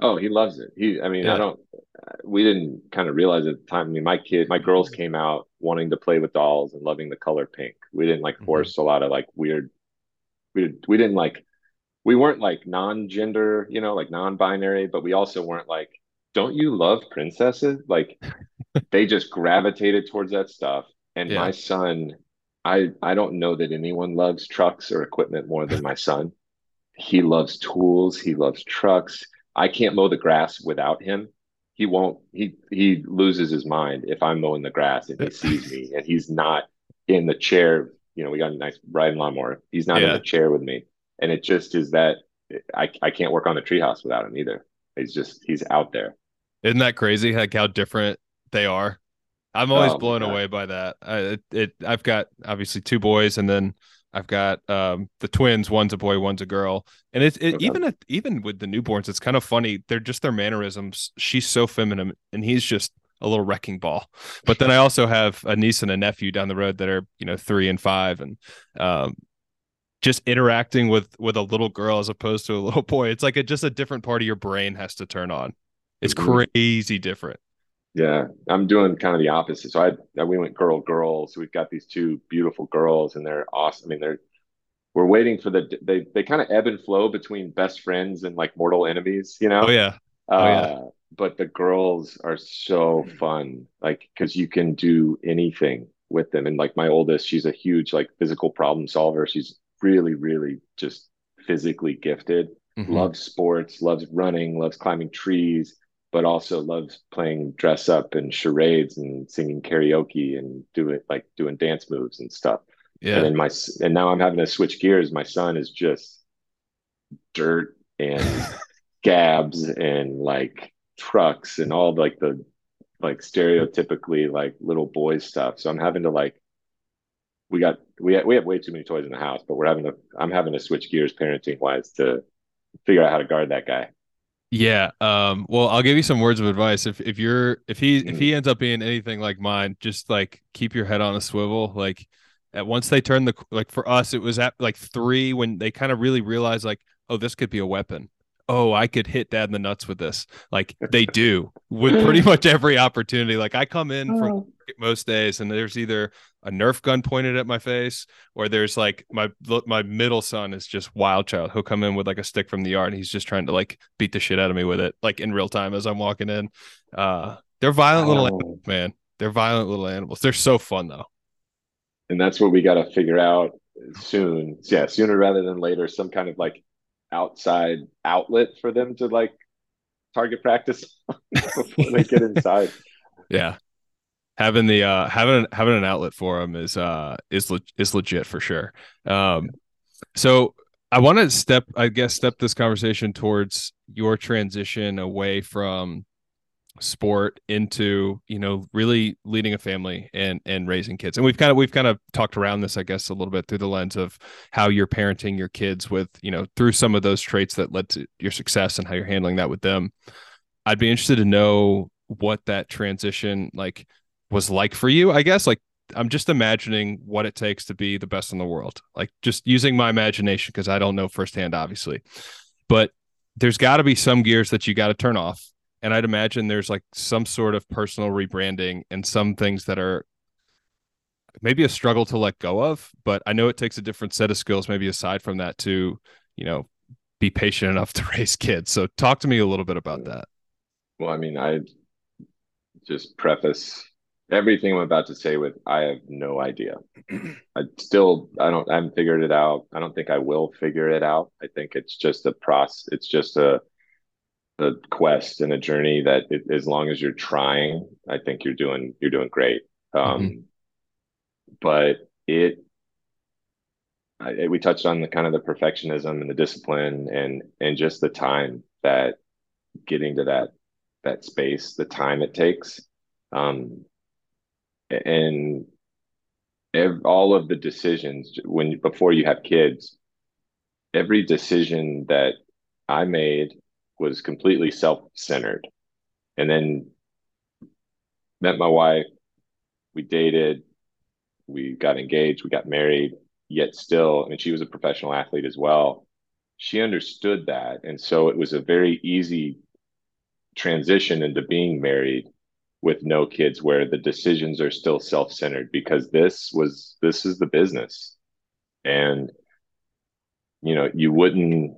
Oh, he loves it. He, I mean, yeah. I don't. We didn't kind of realize at the time. I mean, my kid, my girls mm-hmm. came out wanting to play with dolls and loving the color pink. We didn't like mm-hmm. force mm-hmm. a lot of like weird. We we didn't like. We weren't like non-gender, you know, like non-binary, but we also weren't like, don't you love princesses? Like, they just gravitated towards that stuff. And yeah. my son I I don't know that anyone loves trucks or equipment more than my son. He loves tools. He loves trucks. I can't mow the grass without him. He won't. He he loses his mind if I'm mowing the grass and he sees me and he's not in the chair. You know, we got a nice riding lawnmower. He's not yeah. in the chair with me, and it just is that I I can't work on the treehouse without him either. He's just he's out there. Isn't that crazy? Like how different they are I'm always oh, blown away by that. I, it, it, I've got obviously two boys, and then I've got um, the twins. One's a boy, one's a girl. And it's it, okay. even at, even with the newborns, it's kind of funny. They're just their mannerisms. She's so feminine, and he's just a little wrecking ball. But then I also have a niece and a nephew down the road that are you know three and five, and um, just interacting with with a little girl as opposed to a little boy. It's like a, just a different part of your brain has to turn on. It's mm-hmm. crazy different. Yeah, I'm doing kind of the opposite. So I, we went girl girl. So we've got these two beautiful girls, and they're awesome. I mean, they're we're waiting for the they they kind of ebb and flow between best friends and like mortal enemies, you know? Oh yeah. Oh uh, yeah. But the girls are so fun, like because you can do anything with them. And like my oldest, she's a huge like physical problem solver. She's really, really just physically gifted. Mm-hmm. Loves sports, loves running, loves climbing trees but also loves playing dress up and charades and singing karaoke and doing like doing dance moves and stuff. Yeah. And then my and now I'm having to switch gears. My son is just dirt and gabs and like trucks and all like the like stereotypically like little boy stuff. So I'm having to like we got we have, we have way too many toys in the house, but we're having to I'm having to switch gears parenting wise to figure out how to guard that guy. Yeah. Um, well, I'll give you some words of advice. If if you're if he if he ends up being anything like mine, just like keep your head on a swivel. Like at once they turn the like for us, it was at like three when they kind of really realized like, oh, this could be a weapon. oh, I could hit dad in the nuts with this. Like they do with pretty much every opportunity. Like I come in from oh. Most days and there's either a Nerf gun pointed at my face or there's like my my middle son is just wild child. He'll come in with like a stick from the yard and he's just trying to like beat the shit out of me with it, like in real time as I'm walking in. Uh, they're violent little oh. animals, man. They're violent little animals. They're so fun though. And that's what we got to figure out soon. Yeah, sooner rather than later. Some kind of like outside outlet for them to like target practice before they get inside. Yeah. Having the uh having having an outlet for them is uh is le- is legit for sure. Um so I want to step I guess step this conversation towards your transition away from sport into you know really leading a family and and raising kids and we've kind of we've kind of talked around this i guess a little bit through the lens of how you're parenting your kids with you know through some of those traits that led to your success and how you're handling that with them i'd be interested to know what that transition like was like for you i guess like i'm just imagining what it takes to be the best in the world like just using my imagination because i don't know firsthand obviously but there's got to be some gears that you got to turn off and I'd imagine there's like some sort of personal rebranding and some things that are maybe a struggle to let go of. But I know it takes a different set of skills, maybe aside from that, to you know be patient enough to raise kids. So talk to me a little bit about that. Well, I mean, I just preface everything I'm about to say with I have no idea. I still I don't I haven't figured it out. I don't think I will figure it out. I think it's just a process. It's just a a quest and a journey that it, as long as you're trying, I think you're doing you're doing great. Um, mm-hmm. But it, I, we touched on the kind of the perfectionism and the discipline and and just the time that getting to that that space, the time it takes, um, and all of the decisions when before you have kids, every decision that I made was completely self-centered. And then met my wife we dated we got engaged we got married yet still I mean she was a professional athlete as well. She understood that and so it was a very easy transition into being married with no kids where the decisions are still self-centered because this was this is the business and you know you wouldn't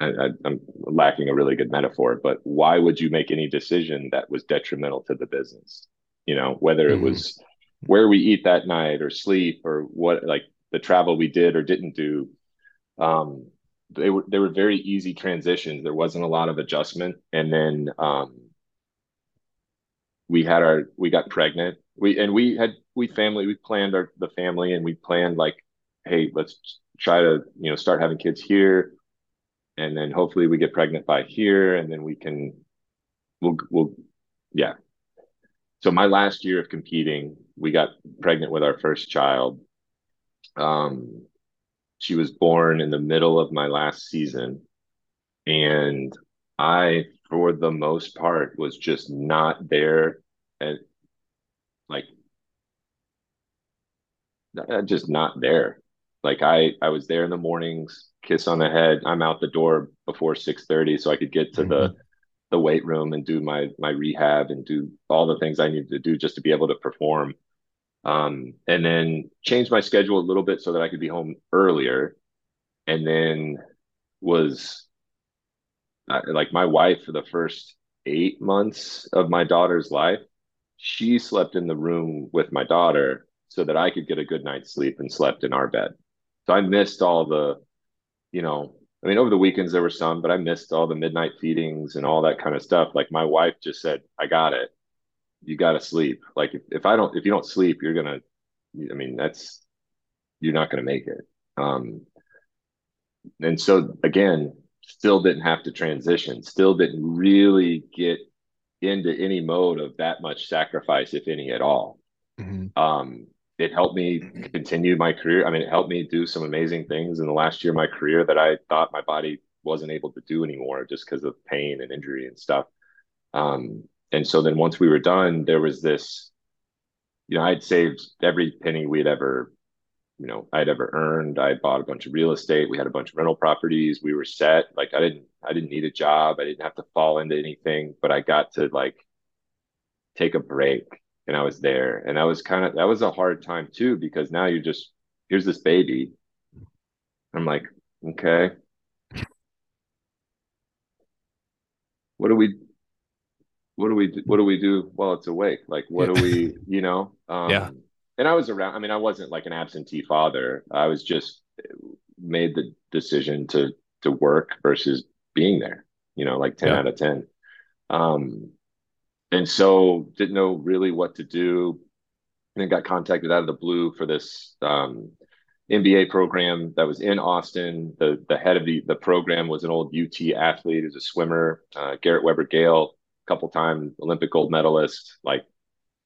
I, am lacking a really good metaphor, but why would you make any decision that was detrimental to the business? You know, whether mm-hmm. it was where we eat that night or sleep or what, like the travel we did or didn't do. Um, they were they were very easy transitions. There wasn't a lot of adjustment, and then um, we had our we got pregnant. We and we had we family we planned our the family and we planned like, hey, let's try to you know start having kids here and then hopefully we get pregnant by here and then we can we'll we'll yeah so my last year of competing we got pregnant with our first child um she was born in the middle of my last season and i for the most part was just not there and like just not there like i i was there in the mornings kiss on the head. I'm out the door before 6:30 so I could get to mm-hmm. the the weight room and do my my rehab and do all the things I needed to do just to be able to perform. Um, and then change my schedule a little bit so that I could be home earlier. And then was uh, like my wife for the first eight months of my daughter's life. She slept in the room with my daughter so that I could get a good night's sleep and slept in our bed. So I missed all the you know, I mean, over the weekends there were some, but I missed all the midnight feedings and all that kind of stuff. Like my wife just said, I got it. You got to sleep. Like if, if I don't, if you don't sleep, you're going to, I mean, that's, you're not going to make it. Um, and so again, still didn't have to transition, still didn't really get into any mode of that much sacrifice, if any at all. Mm-hmm. Um, it helped me continue my career. I mean, it helped me do some amazing things in the last year of my career that I thought my body wasn't able to do anymore just because of pain and injury and stuff. Um, and so then once we were done, there was this, you know, I'd saved every penny we'd ever you know I'd ever earned. I bought a bunch of real estate. We had a bunch of rental properties. We were set. Like I didn't I didn't need a job. I didn't have to fall into anything, but I got to like take a break and I was there. And that was kind of that was a hard time too because now you're just here's this baby. I'm like, okay. What do we what do we what do we do while it's awake? Like what do we, you know? Um, yeah and I was around. I mean, I wasn't like an absentee father. I was just made the decision to to work versus being there. You know, like ten yeah. out of ten. Um, and so didn't know really what to do. And then got contacted out of the blue for this um, MBA program that was in Austin. The the head of the the program was an old UT athlete, who's a swimmer, uh, Garrett Weber Gale, couple time Olympic gold medalist, like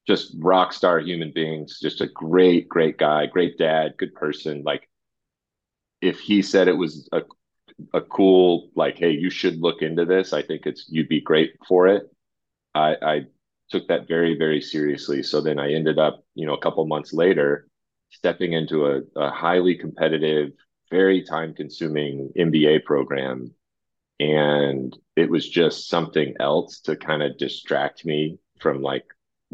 just rock star human beings, just a great, great guy, great dad, good person. Like if he said it was a a cool like, hey, you should look into this. I think it's you'd be great for it. I, I took that very, very seriously. So then I ended up, you know, a couple months later, stepping into a, a highly competitive, very time consuming MBA program. And it was just something else to kind of distract me from like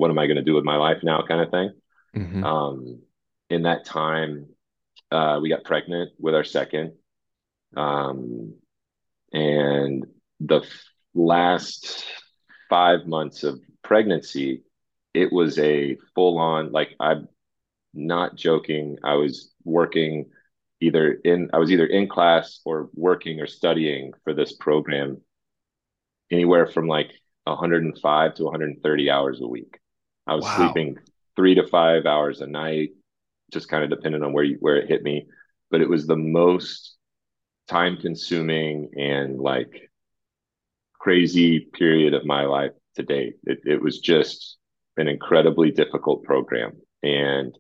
what am I going to do with my life now kind of thing. Mm-hmm. Um, in that time, uh, we got pregnant with our second. Um, and the f- last five months of pregnancy, it was a full on, like, I'm not joking. I was working either in, I was either in class or working or studying for this program anywhere from like 105 to 130 hours a week. I was wow. sleeping three to five hours a night, just kind of depending on where you, where it hit me. But it was the most time consuming and like crazy period of my life to date. It, it was just an incredibly difficult program. And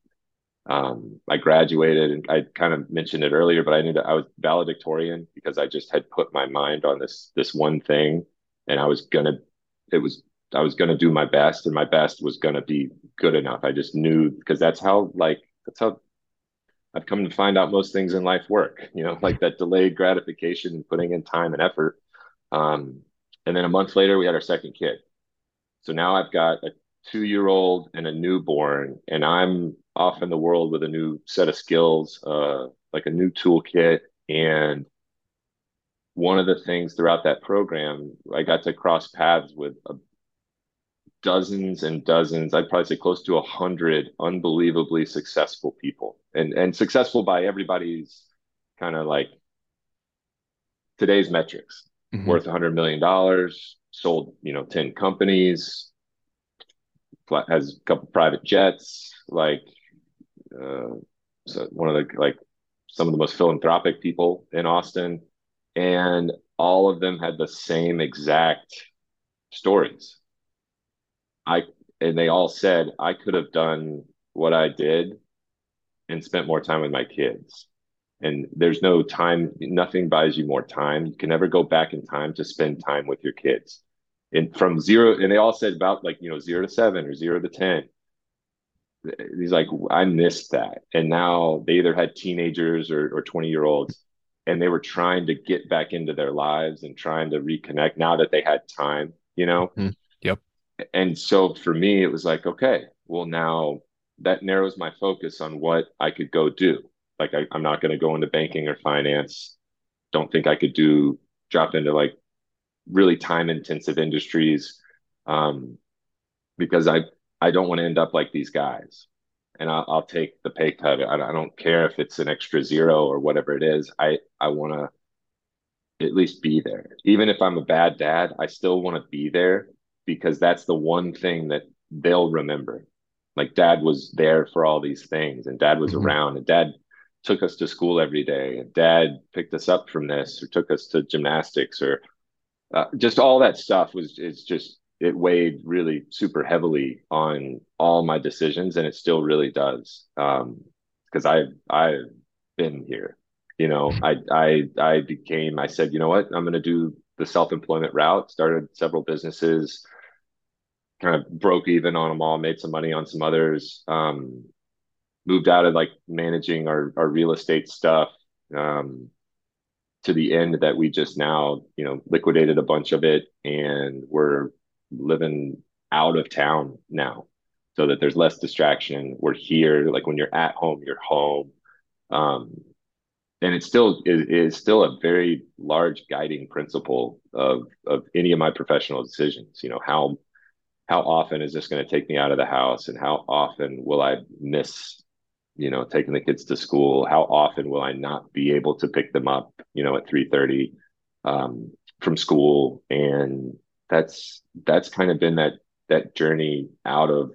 um, I graduated and I kind of mentioned it earlier, but I knew that I was valedictorian because I just had put my mind on this, this one thing and I was going to, it was I was going to do my best and my best was going to be good enough. I just knew because that's how like that's how I've come to find out most things in life work, you know, like that delayed gratification and putting in time and effort. Um, and then a month later we had our second kid. So now I've got a 2-year-old and a newborn and I'm off in the world with a new set of skills, uh, like a new toolkit and one of the things throughout that program, I got to cross paths with a dozens and dozens i'd probably say close to a hundred unbelievably successful people. And and successful by everybody's kind of like today's metrics. Mm-hmm. worth a hundred million dollars sold you know 10 companies has a couple private jets like uh, so one of the like some of the most philanthropic people in austin. And all of them had the same exact stories I and they all said I could have done what I did and spent more time with my kids. And there's no time, nothing buys you more time. You can never go back in time to spend time with your kids. And from zero, and they all said about like, you know, zero to seven or zero to 10. He's like, I missed that. And now they either had teenagers or, or 20 year olds and they were trying to get back into their lives and trying to reconnect now that they had time, you know? Mm-hmm and so for me, it was like, okay, well, now that narrows my focus on what I could go do. Like, I, am not going to go into banking or finance. Don't think I could do drop into like really time intensive industries um, because I I don't want to end up like these guys. And I'll, I'll take the pay cut. I, I don't care if it's an extra zero or whatever it is. I I want to at least be there. Even if I'm a bad dad, I still want to be there because that's the one thing that they'll remember. Like dad was there for all these things and dad was mm-hmm. around and dad took us to school every day and dad picked us up from this or took us to gymnastics or uh, just all that stuff was is just it weighed really super heavily on all my decisions and it still really does um because i i've been here you know i i i became i said you know what i'm going to do the self-employment route started several businesses kind of broke even on them all, made some money on some others. Um, moved out of like managing our our real estate stuff um, to the end that we just now you know liquidated a bunch of it and we're living out of town now so that there's less distraction we're here like when you're at home you're home um, and it still is, is still a very large guiding principle of of any of my professional decisions you know how how often is this going to take me out of the house? And how often will i miss you know taking the kids to school? How often will i not be able to pick them up you know at 3:30 um, from school? And that's that's kind of been that that journey out of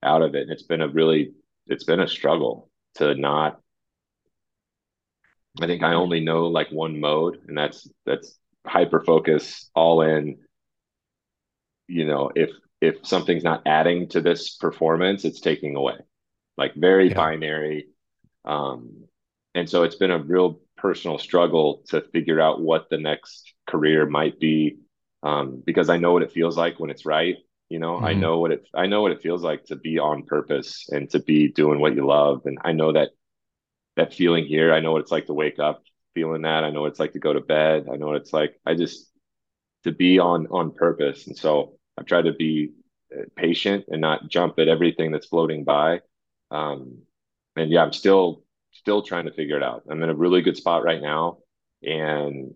out of it. And it's been a really it's been a struggle to not I think I only know like one mode, and that's that's hyper focus, all in. You know, if if something's not adding to this performance, it's taking away. Like very yeah. binary. Um, and so it's been a real personal struggle to figure out what the next career might be. Um, because I know what it feels like when it's right. You know, mm-hmm. I know what it I know what it feels like to be on purpose and to be doing what you love. And I know that that feeling here. I know what it's like to wake up feeling that. I know what it's like to go to bed. I know what it's like. I just to be on on purpose. And so I've tried to be uh, patient and not jump at everything that's floating by. Um, and yeah, I'm still still trying to figure it out. I'm in a really good spot right now, and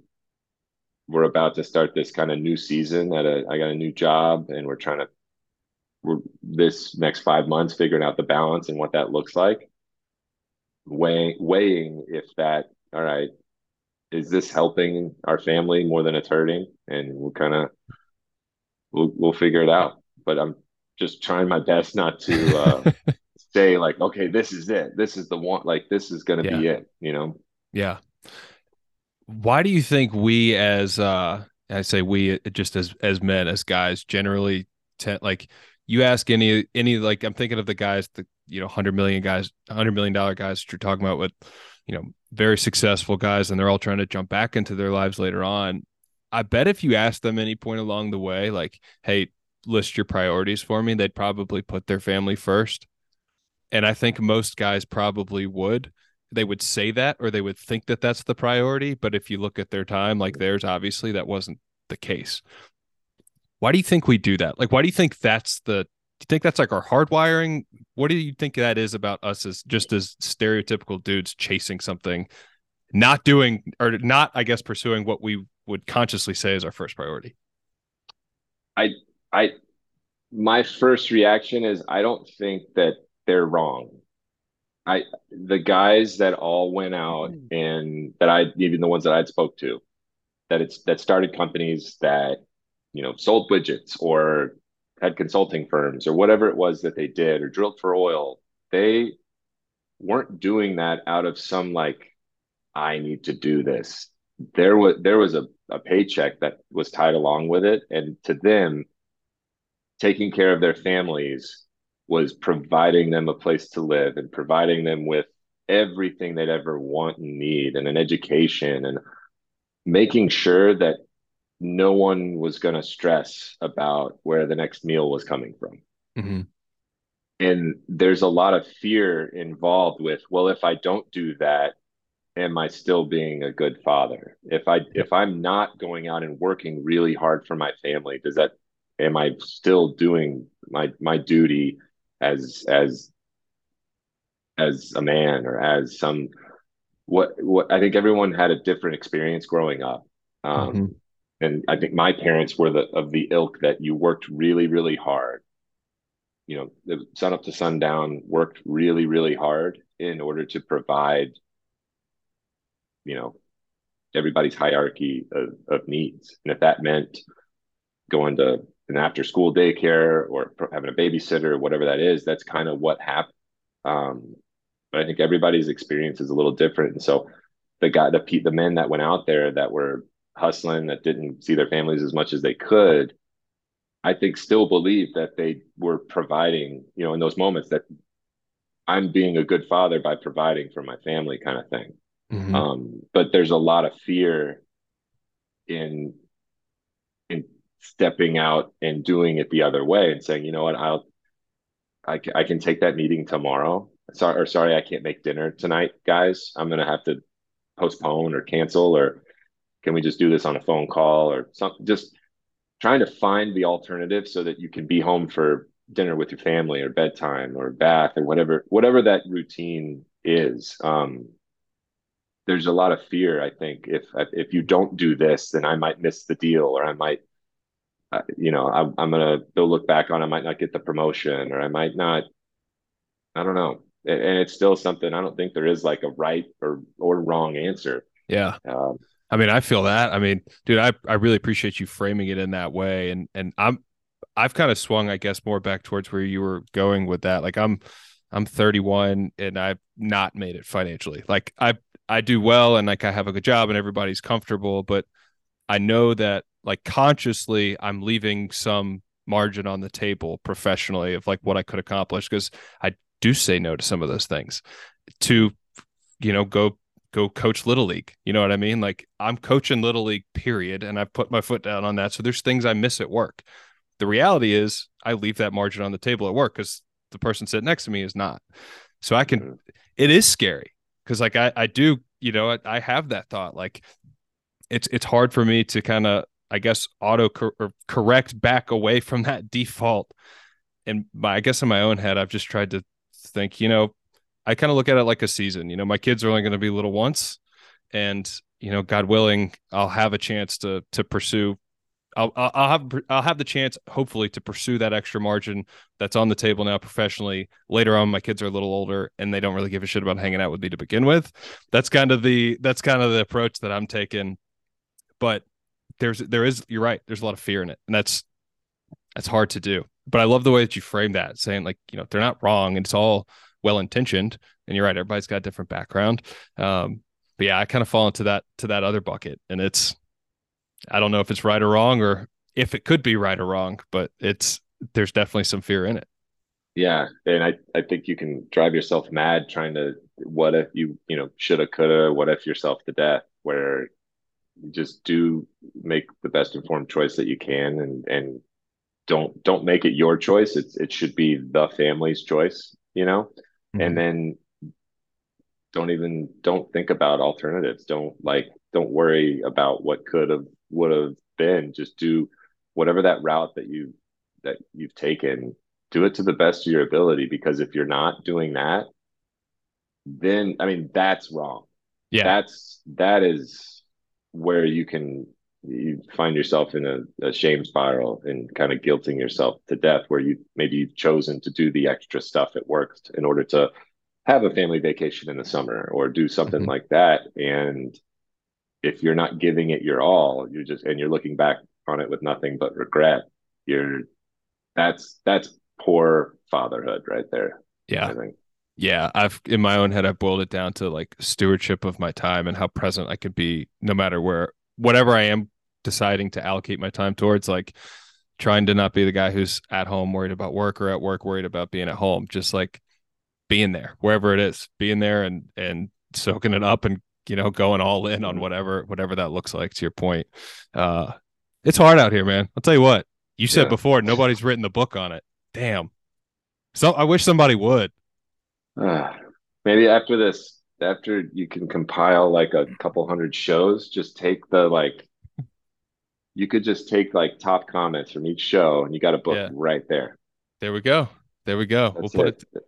we're about to start this kind of new season. At a, I got a new job, and we're trying to we're this next five months figuring out the balance and what that looks like weighing weighing if that all right is this helping our family more than it's hurting and we're kind of we'll, we'll figure it out. But i'm just trying my best not to uh, say like okay this is it. This is the one like this is going to yeah. be it you know? Yeah. Why do you think we as uh i say we just as as men as guys generally tend like you ask any any like i'm thinking of the guys the you know 100 million guys 100 million dollar guys that you're talking about with you know very successful guys and they're all trying to jump back into their lives later on i bet if you asked them any point along the way like hey list your priorities for me they'd probably put their family first. And i think most guys probably would. They would say that or they would think that that's the priority but if you look at their time like theirs obviously that wasn't the case. Why do you think we do that? Like why do you think that's the do you think that's like our hardwiring? What do you think that is about us as just as stereotypical dudes chasing something, not doing or not, I guess, pursuing what we would consciously say is our first priority? I, I, my first reaction is I don't think that they're wrong. I, the guys that all went out mm-hmm. and that I, even the ones that I'd spoke to, that it's that started companies that, you know, sold widgets or had consulting firms or whatever it was that they did or drilled for oil, they weren't doing that out of some like, I need to do this. There was there was a, a paycheck that was tied along with it. And to them, taking care of their families was providing them a place to live and providing them with everything they'd ever want and need and an education and making sure that no one was going to stress about where the next meal was coming from. Mm-hmm. And there's a lot of fear involved with, well, if I don't do that, am I still being a good father? If I if I'm not going out and working really hard for my family, does that am I still doing my my duty as as as a man or as some what what I think everyone had a different experience growing up. Um, mm-hmm and I think my parents were the of the ilk that you worked really, really hard. You know, the sun up to sundown, worked really, really hard in order to provide, you know, everybody's hierarchy of, of needs. And if that meant going to an after school daycare or having a babysitter or whatever that is, that's kind of what happened. Um, but I think everybody's experience is a little different. And so the guy, the the men that went out there that were hustling that didn't see their families as much as they could i think still believe that they were providing you know in those moments that i'm being a good father by providing for my family kind of thing mm-hmm. um, but there's a lot of fear in in stepping out and doing it the other way and saying you know what i'll I, I can take that meeting tomorrow sorry or sorry, I can't make dinner tonight, guys. I'm gonna have to postpone or cancel or can we just do this on a phone call or something just trying to find the alternative so that you can be home for dinner with your family or bedtime or bath or whatever whatever that routine is um, there's a lot of fear i think if if you don't do this then i might miss the deal or i might uh, you know I, i'm gonna they'll look back on i might not get the promotion or i might not i don't know and it's still something i don't think there is like a right or or wrong answer yeah um, I mean, I feel that. I mean, dude, I, I really appreciate you framing it in that way. And and I'm I've kind of swung, I guess, more back towards where you were going with that. Like I'm I'm 31 and I've not made it financially. Like I I do well and like I have a good job and everybody's comfortable, but I know that like consciously I'm leaving some margin on the table professionally of like what I could accomplish because I do say no to some of those things. To you know go go coach little league you know what i mean? Like i'm coaching little league period and i've put my foot down on that so there's things i miss at work. The reality is i leave that margin on the table at work because the person sitting next to me is not. So i can mm-hmm. it is scary because like I, I do you know I, I have that thought like it's it's hard for me to kind of i guess auto cor- correct back away from that default and my i guess in my own head i've just tried to think you know I kind of look at it like a season. You know, my kids are only going to be little once, and you know, God willing, I'll have a chance to to pursue. I'll I'll have I'll have the chance, hopefully, to pursue that extra margin that's on the table now professionally. Later on, my kids are a little older and they don't really give a shit about hanging out with me to begin with. That's kind of the that's kind of the approach that I'm taking. But there's there is you're right. There's a lot of fear in it, and that's that's hard to do. But I love the way that you frame that, saying like you know they're not wrong. And it's all well intentioned. And you're right, everybody's got a different background. Um, but yeah, I kind of fall into that to that other bucket, and it's I don't know if it's right or wrong, or if it could be right or wrong, but it's there's definitely some fear in it. Yeah, and I I think you can drive yourself mad trying to what if you you know shoulda coulda what if yourself to death where you just do make the best informed choice that you can and and don't don't make it your choice it's it should be the family's choice you know mm-hmm. and then don't even don't think about alternatives don't like don't worry about what could have would have been. Just do whatever that route that you that you've taken. Do it to the best of your ability because if you're not doing that then i mean that's wrong. Yeah. That's that is where you can you find yourself in a, a shame spiral and kind of guilting yourself to death where you maybe you've chosen to do the extra stuff at work in order to have a family vacation in the summer or do something mm-hmm. like that. And if you're not giving it your all you're just and you're looking back on it with nothing but regret you're that's that's poor fatherhood right there yeah. Yeah i've in my own head i've boiled it down to like stewardship of my time and how present i could be no matter where whatever i am deciding to allocate my time towards like trying to not be the guy who's at home worried about work or at work worried about being at home just like being there wherever it is being there and and soaking it up and you know going all in on whatever whatever that looks like to your point uh it's hard out here man i'll tell you what you said yeah. before nobody's written the book on it damn so i wish somebody would uh, maybe after this after you can compile like a couple hundred shows just take the like you could just take like top comments from each show and you got a book yeah. right there. There we go. There we go. That's we'll put it. it.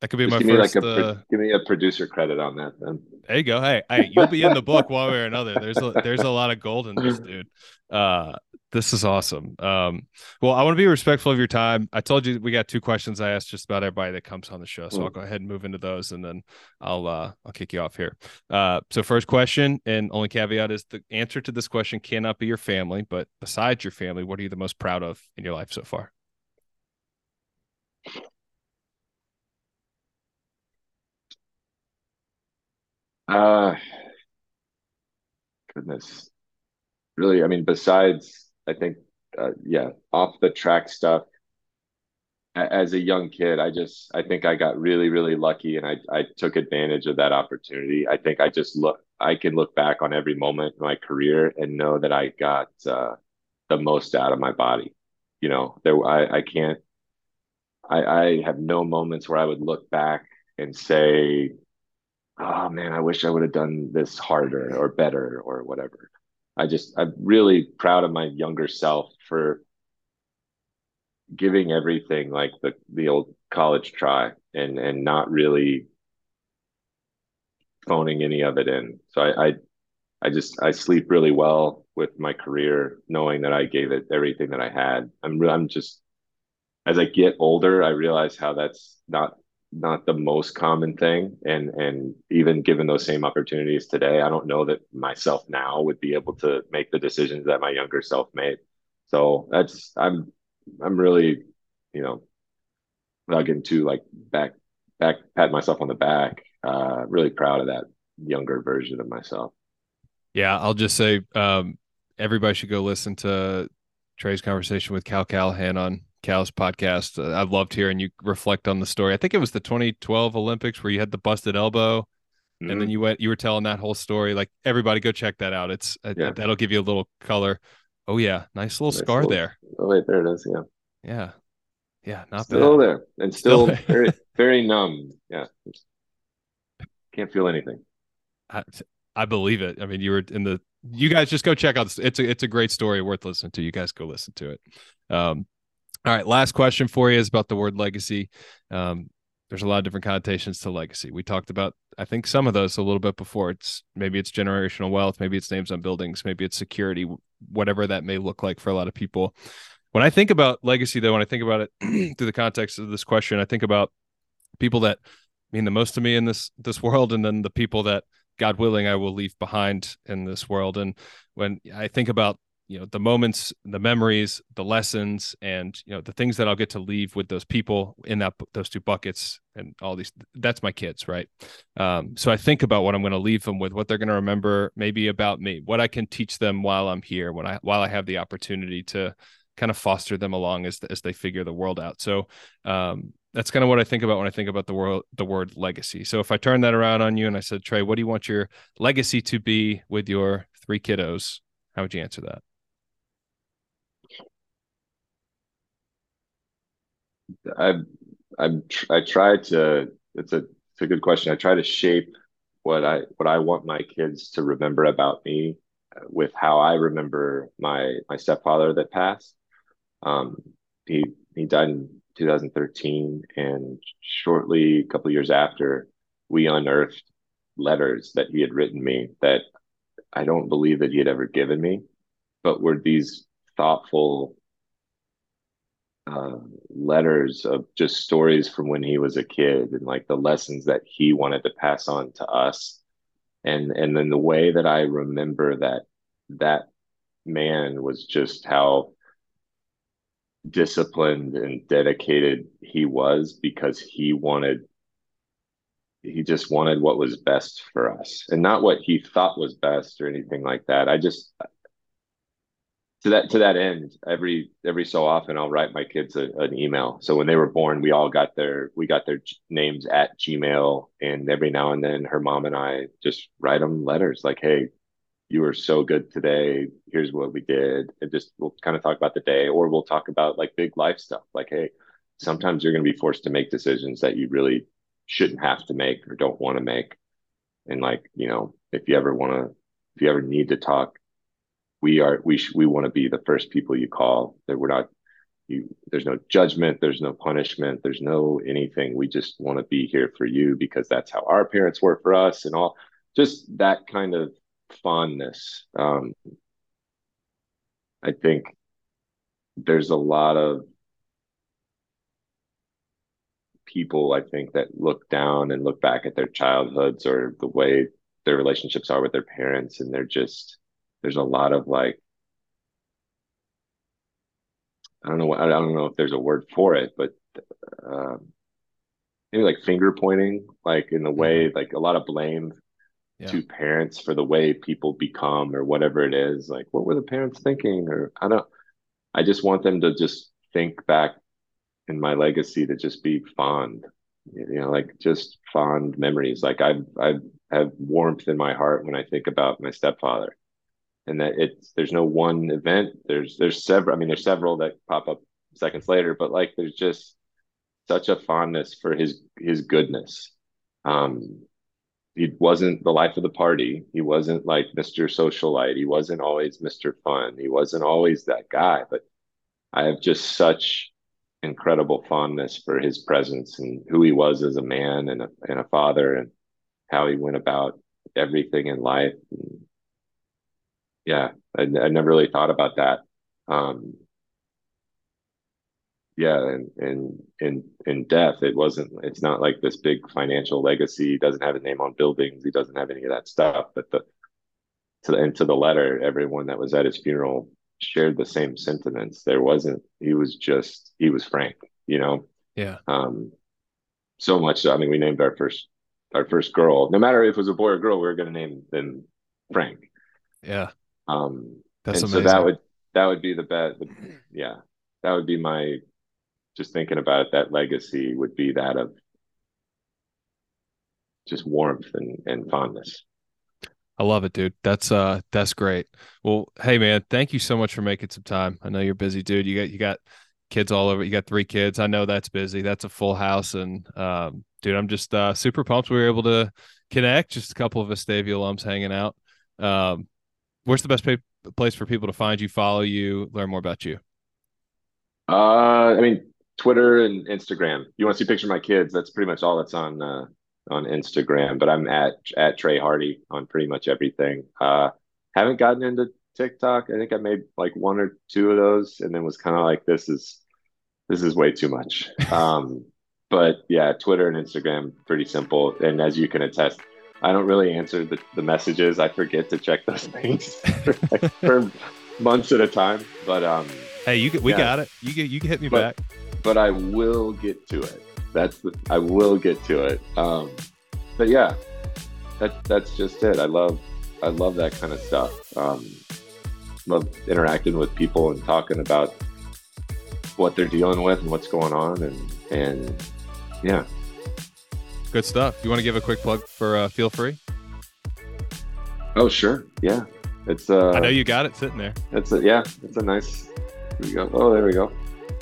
That could be just my first. Like a, uh, give me a producer credit on that, then. There you go. Hey, hey, you'll be in the book one way or another. There's a, there's a lot of gold in this, dude. Uh, this is awesome. Um, well, I want to be respectful of your time. I told you we got two questions I asked just about everybody that comes on the show, so I'll go ahead and move into those, and then I'll uh, I'll kick you off here. Uh, so first question, and only caveat is the answer to this question cannot be your family, but besides your family, what are you the most proud of in your life so far? Uh goodness really, I mean, besides, I think, uh, yeah, off the track stuff. As a young kid, I just, I think I got really, really lucky, and I, I took advantage of that opportunity. I think I just look, I can look back on every moment in my career and know that I got uh, the most out of my body. You know, there, I, I can't, I, I have no moments where I would look back and say, oh man, I wish I would have done this harder or better or whatever. I just, I'm really proud of my younger self for giving everything like the, the old college try and, and not really phoning any of it in. So I, I, I just, I sleep really well with my career, knowing that I gave it everything that I had. I'm, I'm just, as I get older, I realize how that's not not the most common thing. And and even given those same opportunities today i don't know that myself now would be able to make the decisions that my younger self made. So that's i'm i'm really you know without getting too like back back pat myself on the back uh really proud of that younger version of myself. Yeah i'll just say um everybody should go listen to trey's conversation with cal callahan on Cal's podcast. Uh, I've loved hearing you reflect on the story. I think it was the 2012 Olympics where you had the busted elbow, mm-hmm. and then mm-hmm. you went. You were telling that whole story. Like everybody, go check that out. It's uh, yeah. that'll give you a little color. Oh yeah, nice little nice scar little, there. Oh wait, there it is. Yeah. Yeah. Yeah. Not still bad. there and still, still very very numb. Yeah. Can't feel anything. I, I believe it. I mean, you were in the. You guys just go check out. It's a it's a great story worth listening to. You guys go listen to it. Um, all right, last question for you is about the word legacy. Um, there's a lot of different connotations to legacy. We talked about, I think, some of those a little bit before. It's maybe it's generational wealth, maybe it's names on buildings, maybe it's security, whatever that may look like for a lot of people. When I think about legacy, though, when I think about it through the context of this question, I think about people that mean the most to me in this this world, and then the people that, God willing, I will leave behind in this world. And when I think about you know the moments the memories the lessons and you know the things that i'll get to leave with those people in that those two buckets and all these that's my kids right um, so i think about what i'm going to leave them with what they're going to remember maybe about me what i can teach them while i'm here when i while i have the opportunity to kind of foster them along as as they figure the world out so um, that's kind of what I think about when I think about the world, the word legacy. So if I turn that around on you and I said, Trey, what do you want your legacy to be with your three kiddos? How would you answer that? I I I try to. It's a it's a good question. I try to shape what I what I want my kids to remember about me with how I remember my my stepfather that passed. Um, he he died in 2013, and shortly a couple years after, we unearthed letters that he had written me that I don't believe that he had ever given me, but were these thoughtful uh, letters of just stories from when he was a kid and like the lessons that he wanted to pass on to us. And and then the way that i remember that that man was just how disciplined and dedicated he was because he wanted he just wanted what was best for us. And not what he thought was best or anything like that. I just to that to that end every every so often i'll write my kids a, an email. So when they were born we all got their we got their names at gmail and every now and then her mom and i just write them letters like hey you were so good today. Here's what we did. And just we'll kind of talk about the day or we'll talk about like big life stuff like hey sometimes you're going to be forced to make decisions that you really shouldn't have to make or don't want to make. And like you know if you ever want to if you ever need to talk we are we sh- we want to be the first people you call. That we're not you there's no judgment there's no punishment there's no anything. We just want to be here for you because that's how our parents were for us and all. Just that kind of fondness um i think there's a lot of people i think that look down and look back at their childhoods or the way their relationships are with their parents and they're just there's a lot of like I don't know what I don't know if there's a word for it, but um, maybe like finger pointing, like in the way mm-hmm. like a lot of blame yeah. to parents for the way people become or whatever it is. Like what were the parents thinking? Or I don't. I just want them to just think back in my legacy to just be fond, you know, like just fond memories. Like I I have warmth in my heart when I think about my stepfather and that it's there's no one event. There's there's several. I mean, there's several that pop up seconds later, but like there's just such a fondness for his his goodness Um, he wasn't the life of the party. He wasn't like Mr. Socialite. He wasn't always Mr. Fun. He wasn't always that guy. But I have just such incredible fondness for his presence and who he was as a man and a, and a father and how he went about everything in life. And yeah, I, I never really thought about that. Um, yeah, and in in in death, it wasn't. It's not like this big financial legacy. He doesn't have a name on buildings. He doesn't have any of that stuff. But the to the, and to the letter, everyone that was at his funeral shared the same sentiments. There wasn't. He was just. He was frank. You know. Yeah. Um. So much. So, I mean, we named our first our first girl. No matter if it was a boy or girl, we were going to name them Frank. Yeah. Um. That's and amazing. so that would that would be the best. Yeah, that would be my just thinking about it, that legacy would be that of just warmth and, and fondness. I love it, dude. That's uh that's great. Well, hey man, thank you so much for making some time. I know you're busy, dude. You got you got kids all over. You got three kids. I know that's busy. That's a full house. And um, dude, I'm just uh super pumped we were able to connect. Just a couple of Vestavia alums hanging out. Um, where's the best pa- place for people to find you, follow you, learn more about you? Uh, I mean, Twitter and Instagram. You want to see a picture of my kids? That's pretty much all that's on uh, on Instagram. But I'm at at Trey Hardee on pretty much everything. Uh, haven't gotten into TikTok. I think I made like one or two of those, and then was kind of like, this is this is way too much. Um, but yeah, Twitter and Instagram pretty simple. And as you can attest, I don't really answer the, the messages. I forget to check those things for, like, for months at a time. But um, Hey, you we Yeah. got it. You get you can hit me But- back. but I will get to it. That's the I will get to it. Um, but yeah, that that's just it. I love I love that kind of stuff. Um, love interacting with people and talking about what they're dealing with and what's going on and and yeah. Good stuff. You want to give a quick plug for uh, Feel Free? Oh sure, yeah. It's uh, I know you got it sitting there. It's a yeah. It's a nice. Here we go. Oh, there we go.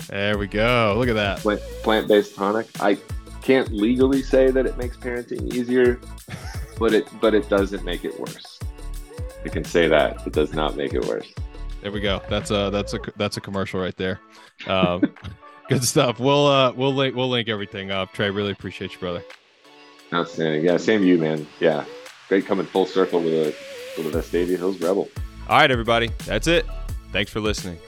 There we go. Look at that. Plant plant based tonic. I can't legally say that it makes parenting easier, but it but it doesn't make it worse. I can say that it does not make it worse. There we go. That's a that's a that's a commercial right there. Um, good stuff. We'll uh we'll link we'll link everything up. Trey, really appreciate you, brother. Outstanding. Yeah, same you, man. Yeah, great coming full circle with a with a Vestavia Hills Rebel. All right, everybody. That's it. Thanks for listening.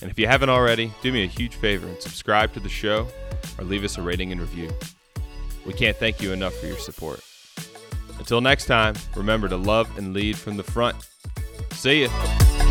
And if you haven't already, do me a huge favor and subscribe to the show or leave us a rating and review. We can't thank you enough for your support. Until next time, remember to love and lead from the front. See ya.